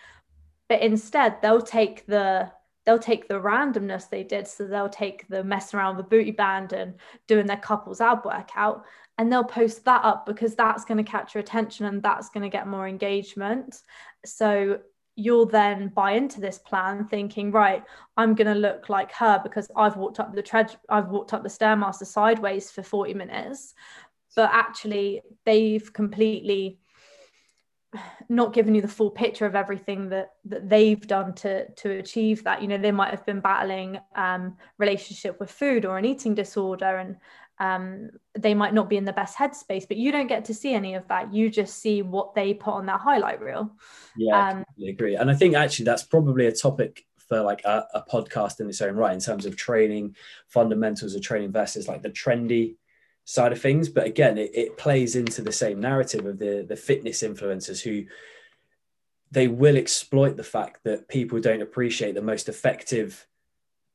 But instead, they'll take the they'll take the randomness they did. So they'll take the messing around with the booty band and doing their couples ab workout, and they'll post that up because that's going to catch your attention and that's going to get more engagement. So you'll then buy into this plan thinking right i'm going to look like her because i've walked up the tread i've walked up the stairmaster sideways for 40 minutes but actually they've completely not given you the full picture of everything that that they've done to to achieve that you know they might have been battling um relationship with food or an eating disorder and um, they might not be in the best headspace, but you don't get to see any of that. You just see what they put on that highlight reel. Yeah, um, I agree. And I think actually that's probably a topic for like a, a, podcast in its own right in terms of training fundamentals of training versus like the trendy side of things. But again, it, it plays into the same narrative of the the fitness influencers who they will exploit the fact that people don't appreciate the most effective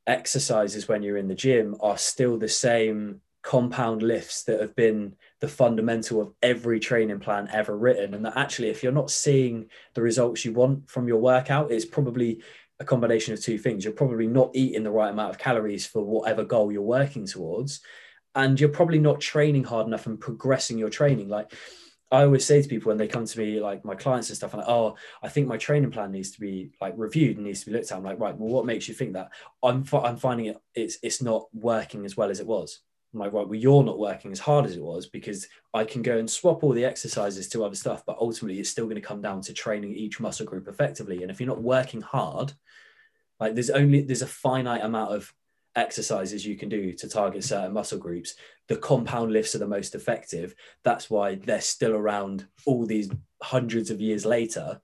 exercises when you're in the gym are still the same compound lifts that have been the fundamental of every training plan ever written and that actually if you're not seeing the results you want from your workout it's probably a combination of two things you're probably not eating the right amount of calories for whatever goal you're working towards and you're probably not training hard enough and progressing your training like I always say to people when they come to me, like my clients and stuff, and like, oh, I think my training plan needs to be like reviewed and needs to be looked at. I'm like, right, well, what makes you think that? I'm I'm finding it it's it's not working as well as it was. I'm like, right, well, you're not working as hard as it was because I can go and swap all the exercises to other stuff, but ultimately it's still going to come down to training each muscle group effectively. And if you're not working hard, like there's only there's a finite amount of exercises you can do to target certain muscle groups. The compound lifts are the most effective. That's why they're still around all these hundreds of years later.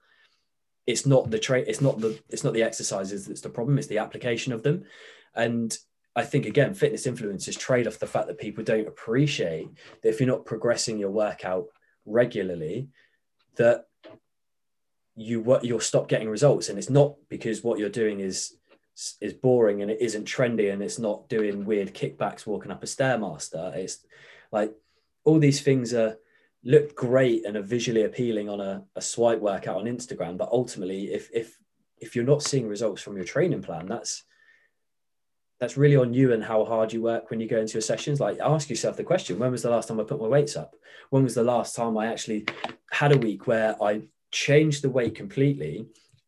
It's not the trade, it's not the it's not the exercises that's the problem, it's the application of them. And I think again, fitness influencers trade off the fact that people don't appreciate that if you're not progressing your workout regularly, that you what you'll stop getting results, and it's not because what you're doing is is boring and it isn't trendy and it's not doing weird kickbacks walking up a stairmaster. It's like all these things are look great and are visually appealing on a, a swipe workout on Instagram, but ultimately, if if if you're not seeing results from your training plan, that's that's really on you and how hard you work when you go into your sessions. Like ask yourself the question, when was the last time I put my weights up? When was the last time I actually had a week where I changed the weight completely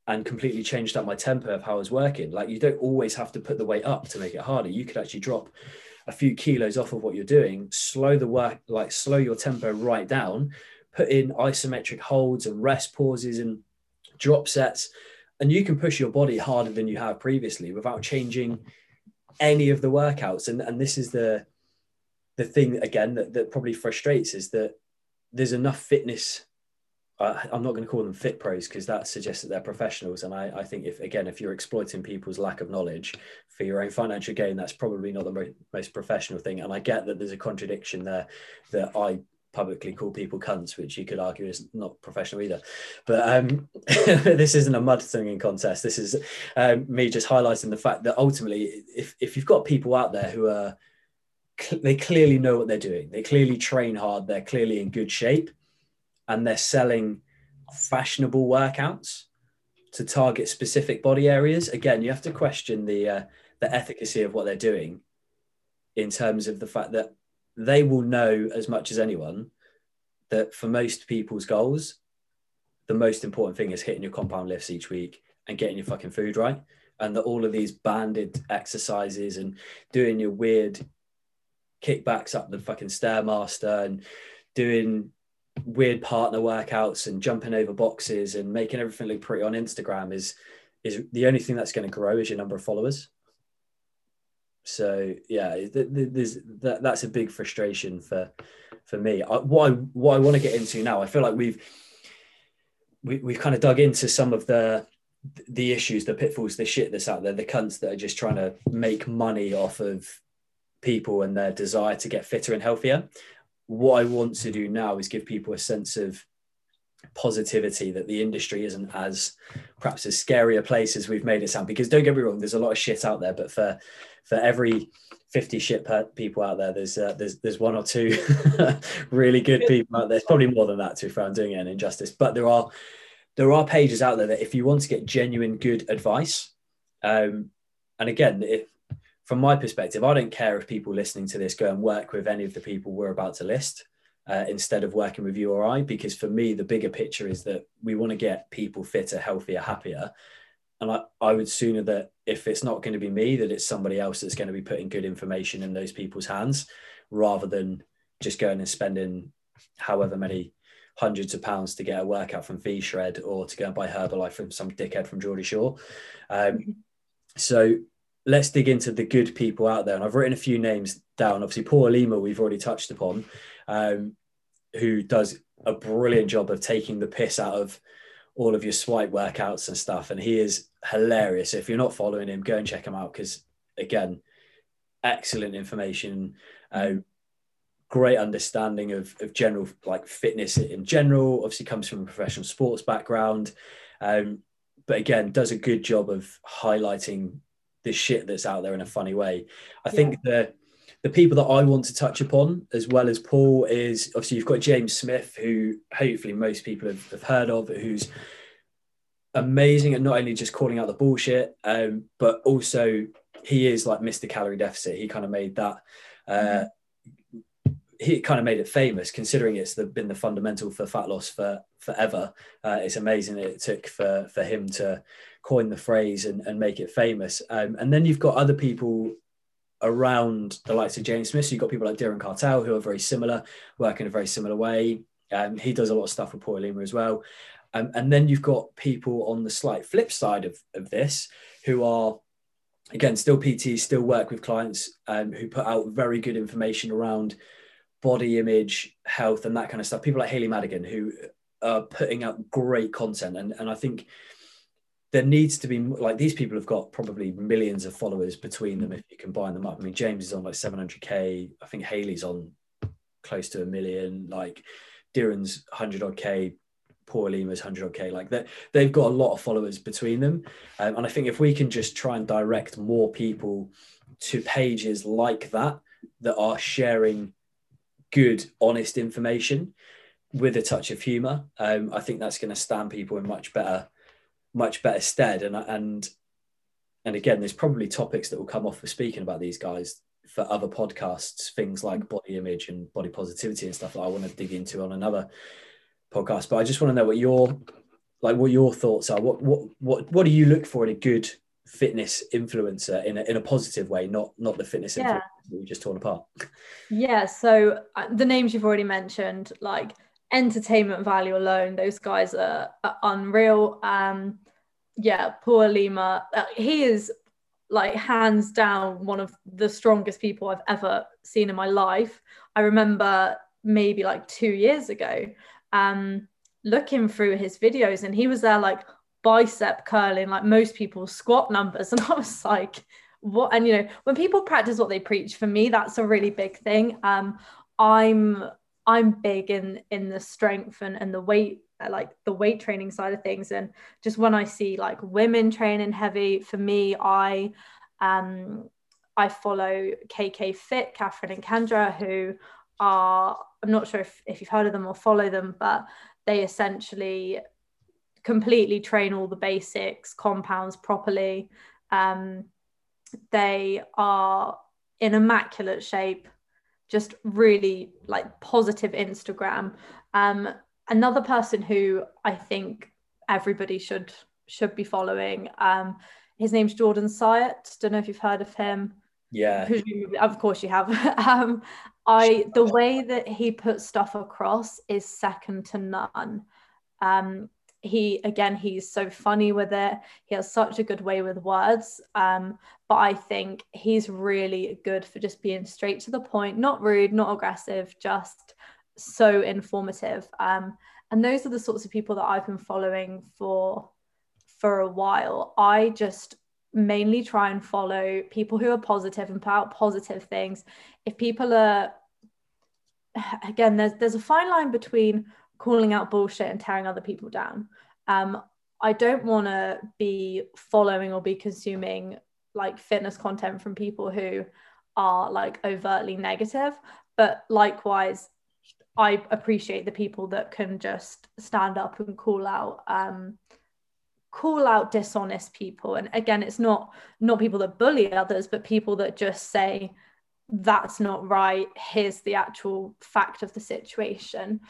and completely changed up my tempo of how I was working? Like you don't always have to put the weight up to make it harder. You could actually drop a few kilos off of what you're doing, slow the work, like slow your tempo right down, put in isometric holds and rest pauses and drop sets. And you can push your body harder than you have previously without changing any of the workouts. And, and this is the the thing again that, that probably frustrates is that there's enough fitness uh, I'm not going to call them fit pros because that suggests that they're professionals. And I, I, think if again, if you're exploiting people's lack of knowledge for your own financial gain, that's probably not the mo- most professional thing. And I get that there's a contradiction there that I publicly call people cunts, which you could argue is not professional either. But um, this isn't a mud slinging contest. This is um, me just highlighting the fact that ultimately, if, if you've got people out there who are, they clearly know what they're doing, they clearly train hard, they're clearly in good shape, and they're selling fashionable workouts to target specific body areas. Again, you have to question the uh, the efficacy of what they're doing in terms of the fact that they will know as much as anyone that for most people's goals, the most important thing is hitting your compound lifts each week and getting your fucking food right. And that all of these banded exercises and doing your weird kickbacks up the fucking stairmaster and doing weird partner workouts and jumping over boxes and making everything look pretty on Instagram is is the only thing that's going to grow is your number of followers. So yeah, there's that, that's a big frustration for for me. I, what I what I want to get into now, I feel like we've we, we've kind of dug into some of the the issues, the pitfalls, the shit that's out there, the cunts that are just trying to make money off of people and their desire to get fitter and healthier. What I want to do now is give people a sense of positivity that the industry isn't as perhaps as scary a place as we've made it sound. Because don't get me wrong there's a lot of shit out there but for for every 50 shit people out there there's uh, there's there's one or two really good people out there. There's probably more than that to if i'm doing it an injustice. But there are there are pages out there that if you want to get genuine good advice um and again if from my perspective i don't care if people listening to this go and work with any of the people we're about to list uh, instead of working with you or I, because for me, the bigger picture is that we want to get people fitter, healthier, happier. And I, I would sooner that if it's not going to be me, that it's somebody else that's going to be putting good information in those people's hands rather than just going and spending however many hundreds of pounds to get a workout from V Shred or to go and buy Herbalife from some dickhead from Geordie Shore. Um, so let's dig into the good people out there. And I've written a few names down. Obviously, Paul Lima, we've already touched upon um, who does a brilliant job of taking the piss out of all of your swipe workouts and stuff. And he is hilarious. If you're not following him, go and check him out because, again, excellent information, uh, great understanding of, of general like fitness in general. Obviously, comes from a professional sports background. Um, but again, does a good job of highlighting the shit that's out there in a funny way. I yeah. think the the people that I want to touch upon, as well as Paul, is obviously you've got James Smith, who hopefully most people have, have heard of, who's amazing at not only just calling out the bullshit, um, but also he is like Mr. Calorie Deficit. He kind of made that. Uh, he kind of made it famous, considering it's the, been the fundamental for fat loss for forever. Uh, it's amazing it took for for him to coin the phrase and, and make it famous. Um, and then you've got other people around the likes of James Smith. So you've got people like Darren Cartel who are very similar, work in a very similar way. Um, he does a lot of stuff with Paul Lima as well. Um, and then you've got people on the slight flip side of, of this who are, again, still PTs, still work with clients um, who put out very good information around body image, health, and that kind of stuff. People like Hayley Madigan who putting out great content. And, and I think there needs to be like these people have got probably millions of followers between them if you combine them up. I mean, James is on like 700k. I think Hayley's on close to a million. Like Darren's 100 odd k. Paul Lima's 100 odd k. Like that, they've got a lot of followers between them. Um, and I think if we can just try and direct more people to pages like that that are sharing good, honest information with a touch of humor, um, I think that's going to stand people in much better much better stead. And and and again, there's probably topics that will come off for speaking about these guys for other podcasts, things like body image and body positivity and stuff that I want to dig into on another podcast. But I just want to know what your like what your thoughts are. What what what what do you look for in a good fitness influencer in a, in a positive way, not not the fitness yeah. influencer that we just torn apart? Yeah. So uh, the names you've already mentioned, like entertainment value alone, those guys are, are unreal. Um, yeah, Paul Lima, uh, he is like hands down one of the strongest people I've ever seen in my life. I remember maybe like two years ago, um, looking through his videos, and he was there like bicep curling, like most people's squat numbers, and I was like, what? And you know, when people practice what they preach, for me, that's a really big thing. Um, I'm I'm big in in the strength and, and the weight like the weight training side of things. And just when I see like women training heavy for me I um I follow KK Fit Catherine and Kendra who are I'm not sure if, if you've heard of them or follow them but they essentially completely train all the basics compounds properly. Um, they are in immaculate shape just really like positive Instagram. Um, another person who I think everybody should should be following. Um, his name's Jordan Syatt. Don't know if you've heard of him. Yeah. Of course you have. um, I the way that he puts stuff across is second to none. Um, he again he's so funny with it. He has such a good way with words. Um, but i think he's really good for just being straight to the point not rude not aggressive just so informative. Um, and those are the sorts of people that i've been following for for a while. I just mainly try and follow people who are positive and put out positive things. If people are again there's there's a fine line between calling out bullshit and tearing other people down. Um, I don't want to be following or be consuming like fitness content from people who are like overtly negative, but likewise, I appreciate the people that can just stand up and call out um, call out dishonest people. And again it's not not people that bully others but people that just say that's not right. Here's the actual fact of the situation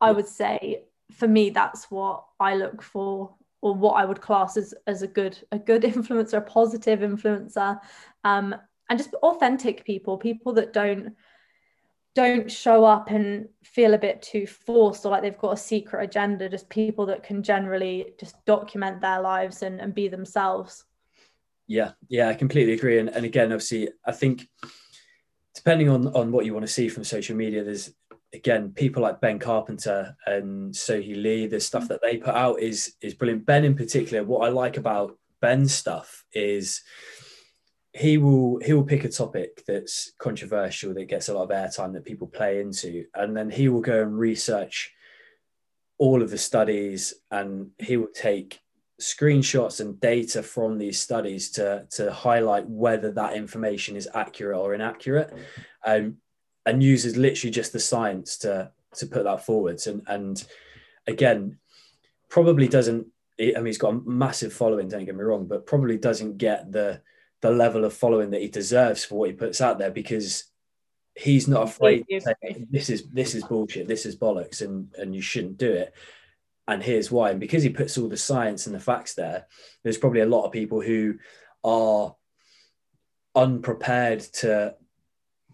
I would say for me, that's what I look for, or what I would class as, as a good a good influencer, a positive influencer, um, and just authentic people, people that don't don't show up and feel a bit too forced or like they've got a secret agenda. Just people that can generally just document their lives and, and be themselves. Yeah, yeah, I completely agree. And, and again, obviously, I think depending on on what you want to see from social media, there's again, people like Ben Carpenter and Sohee Lee, the stuff that they put out is is brilliant. Ben in particular, what I like about Ben's stuff is he will he will pick a topic that's controversial that gets a lot of airtime that people play into, and then he will go and research all of the studies, and he will take screenshots and data from these studies to to highlight whether that information is accurate or inaccurate. Um, and uses literally just the science to to put that forwards. And and again probably doesn't i mean he's got a massive following don't get me wrong but probably doesn't get the the level of following that he deserves for what he puts out there because he's not afraid to say, this is this is bullshit this is bollocks and and you shouldn't do it. And here's why. And because he puts all the science and the facts there there's probably a lot of people who are unprepared to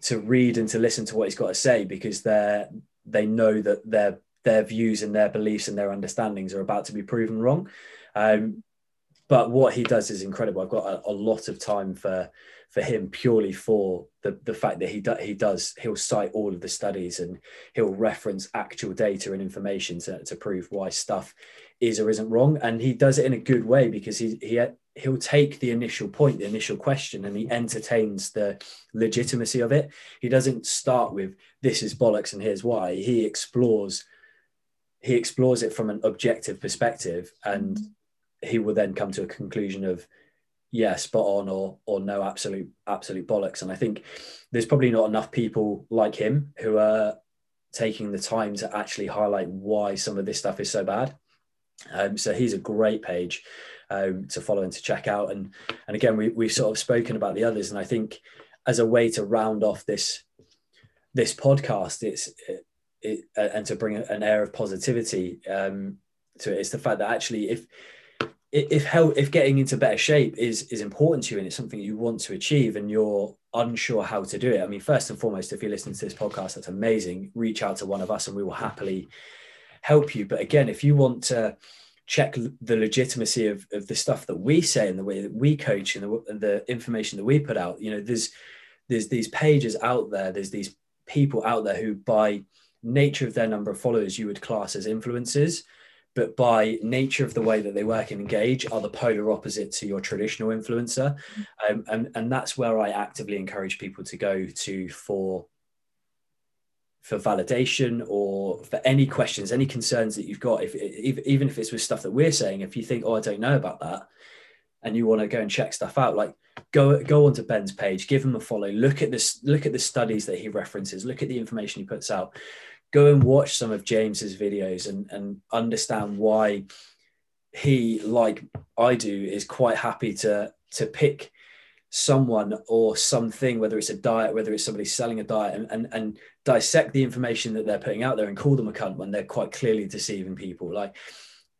to read and to listen to what he's got to say because they're they know that their their views and their beliefs and their understandings are about to be proven wrong. Um, but what he does is incredible. I've got a, a, lot of time for for him purely for the the fact that he do, he does he'll cite all of the studies and he'll reference actual data and information to, to prove why stuff is or isn't wrong and he does it in a good way because he he he'll take the initial point the initial question and he entertains the legitimacy of it. He doesn't start with this is bollocks and here's why. He explores he explores it from an objective perspective and he will then come to a conclusion of yeah spot on or or no absolute absolute bollocks. And i think there's probably not enough people like him who are taking the time to actually highlight why some of this stuff is so bad. Um, so he's a great page um, to follow and to check out. And and again, we we've sort of spoken about the others, and I think as a way to round off this this podcast, it's it, it and to bring an air of positivity um, to it is the fact that actually if if health, if getting into better shape is is important to you and it's something you want to achieve and you're unsure how to do it i mean first and foremost if you're listening to this podcast that's amazing reach out to one of us and we will happily help you. But again, if you want to check the legitimacy of, of the stuff that we say and the way that we coach and the, and the information that we put out, you know, there's there's these pages out there, there's these people out there who by nature of their number of followers you would class as influencers but by nature of the way that they work and engage are the polar opposite to your traditional influencer. Um, and, and that's where i actively encourage people to go to for for validation or for any questions, any concerns that you've got, if, if, even if it's with stuff that we're saying, if you think, oh, I don't know about that, and you want to go and check stuff out, like go go onto Ben's page, give him a follow, look at this, look at the studies that he references, look at the information he puts out, go and watch some of James's videos and and understand why he, like I do, is quite happy to to pick someone or something, whether it's a diet, whether it's somebody selling a diet, and, and, and dissect the information that they're putting out there and call them a cunt when they're quite clearly deceiving people. Like,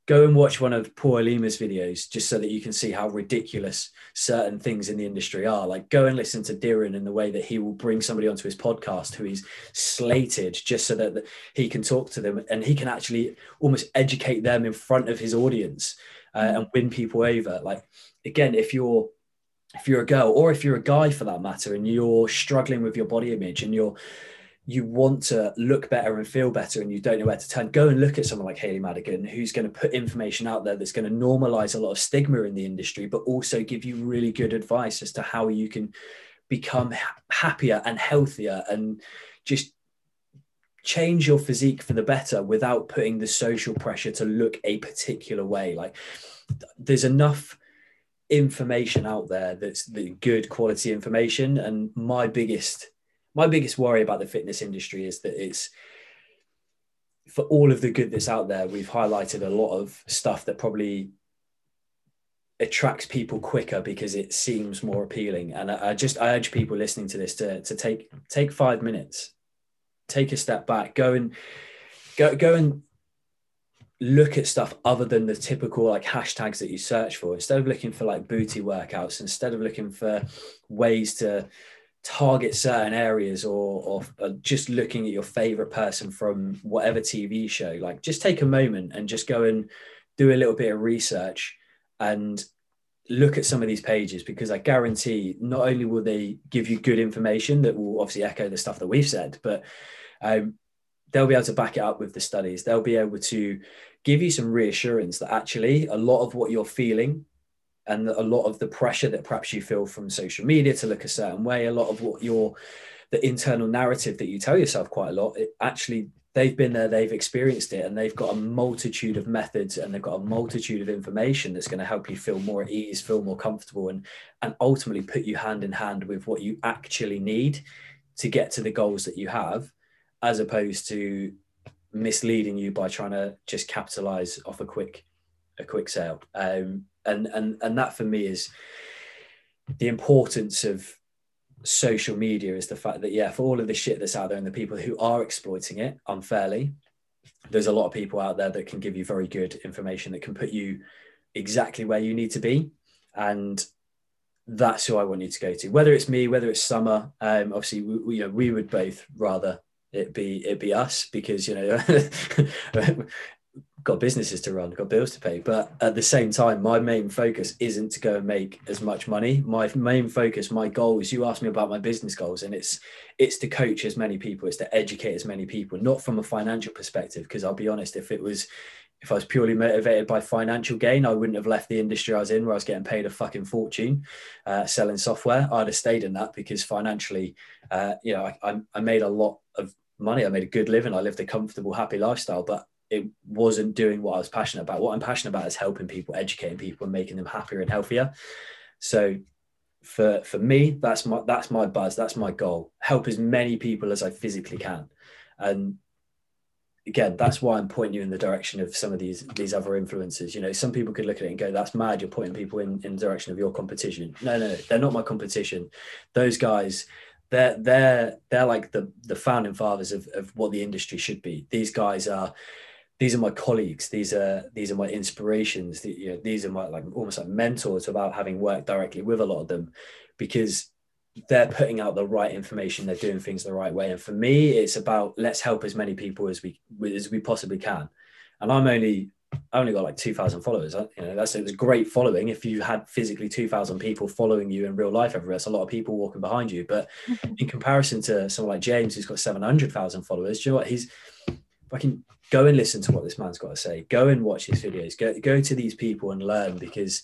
go and watch one of Paul Lima's videos just so that you can see how ridiculous certain things in the industry are. Like, go and listen to Diran in the way that he will bring somebody onto his podcast who he's slated just so that he can talk to them and he can actually almost educate them in front of his audience uh, and win people over. Like, again, if you're if you're a girl or if you're a guy for that matter and you're struggling with your body image and you're you want to look better and feel better and you don't know where to turn, go and look at someone like Hayley Madigan, who's going to put information out there that's going to normalize a lot of stigma in the industry, but also give you really good advice as to how you can become happier and healthier and just change your physique for the better without putting the social pressure to look a particular way. Like there's enough information out there that's the good quality information. And my biggest my biggest worry about the fitness industry is that it's for all of the good that's out there, we've highlighted a lot of stuff that probably attracts people quicker because it seems more appealing. And I, I, just I urge people listening to this to, to take take five minutes, take a step back, go and go go and look at stuff other than the typical like hashtags that you search for. Instead of looking for like booty workouts, instead of looking for ways to target certain areas or, or, just looking at your favorite person from whatever TV show, like just take a moment and just go and do a little bit of research and look at some of these pages because I guarantee not only will they give you good information that will obviously echo the stuff that we've said, but um, they'll be able to back it up with the studies. They'll be able to give you some reassurance that actually a lot of what you're feeling and a lot of the pressure that perhaps you feel from social media to look a certain way a lot of what your the internal narrative that you tell yourself quite a lot it actually they've been there they've experienced it and they've got a multitude of methods and they've got a multitude of information that's going to help you feel more at ease feel more comfortable and and ultimately put you hand in hand with what you actually need to get to the goals that you have as opposed to misleading you by trying to just capitalize off a quick a quick sale. Um, and and and that for me is the importance of social media is the fact that yeah for all of the shit that's out there and the people who are exploiting it unfairly there's a lot of people out there that can give you very good information that can put you exactly where you need to be. And that's who I want you to go to. Whether it's me whether it's summer um obviously we, we you know we would both rather it be it be us because you know got businesses to run, got bills to pay. But at the same time, my main focus isn't to go and make as much money. My main focus, my goal is you asked me about my business goals, and it's it's to coach as many people, it's to educate as many people, not from a financial perspective. Because I'll be honest, if it was if I was purely motivated by financial gain, I wouldn't have left the industry I was in where I was getting paid a fucking fortune uh, selling software. I'd have stayed in that because financially, uh, you know, I, I made a lot of money. I made a good living. I lived a comfortable, happy lifestyle. But it wasn't doing what I was passionate about. What I'm passionate about is helping people, educating people, and making them happier and healthier. So for for me, that's my that's my buzz. That's my goal. Help as many people as I physically can. And again, that's why I'm pointing you in the direction of some of these these other influences. You know, some people could look at it and go, "That's mad. You're pointing people in in the direction of your competition." No, no, no they're not my competition. Those guys they're they're they're like the the founding fathers of, of what the industry should be. These guys are these are my colleagues these are these are my inspirations the, you know, these are my like almost like mentors about having worked directly with a lot of them because they're putting out the right information they're doing things the right way and for me it's about let's help as many people as we as we possibly can and i'm only I only got like 2,000 followers. You know, that's a great following. If you had physically 2,000 people following you in real life everywhere, that's a lot of people walking behind you. But in comparison to someone like James, who's got 700,000 followers, do you know what? He's fucking go and listen to what this man's got to say. Go and watch his videos. Go go to these people and learn because,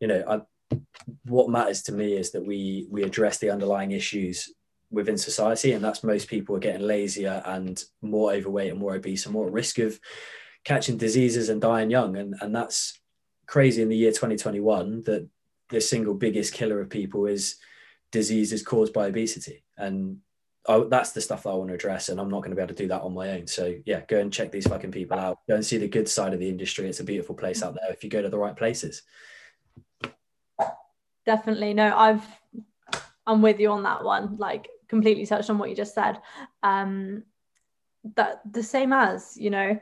you know, I, what matters to me is that we we address the underlying issues within society, and that's most people are getting lazier and more overweight and more obese and more at risk of catching diseases and dying young, and and that's crazy in the year 2021 that the single biggest killer of people is diseases caused by obesity and I, that's the stuff that I want to address, and I'm not going to be able to do that on my own. So yeah, go and check these fucking people out. Go and see the good side of the industry. It's a beautiful place out there if you go to the right places. Definitely, no, I've I'm with you on that one. Like completely touched on what you just said. Um, that the same as you know,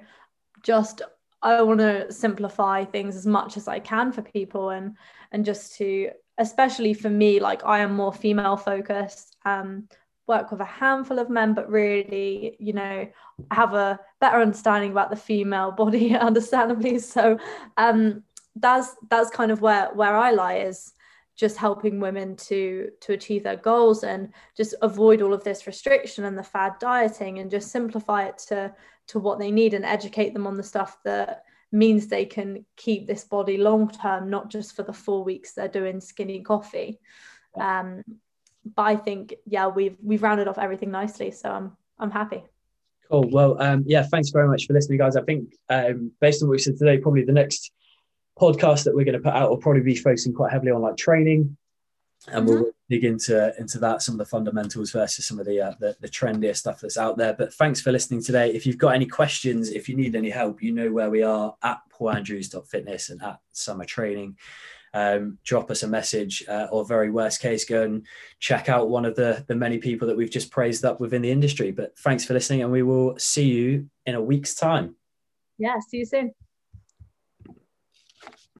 just I want to simplify things as much as I can for people and and just to especially for me like I am more female focused um work with a handful of men but really you know have a better understanding about the female body understandably so. Um that's that's kind of where where I lie is just helping women to to achieve their goals and just avoid all of this restriction and the fad dieting and just simplify it to to what they need and educate them on the stuff that means they can keep this body long term not just for the four weeks they're doing skinny coffee. Um, but i think yeah we've we've rounded off everything nicely so i'm i'm happy. Cool. Well um, yeah thanks very much for listening guys. I think um, based on what we said today probably the next podcast that we're going to put out will probably be focusing quite heavily on like training. And mm-hmm. we'll dig into into that some of the fundamentals versus some of the, uh, the the trendier stuff that's out there. But thanks for listening today. If you've got any questions if you need any help you know where we are at paulandrews.fitness and at summer training um, drop us a message uh, or very worst case go and check out one of the the many people that we've just praised up within the industry. But thanks for listening and we will see you in a week's time. Yeah see you soon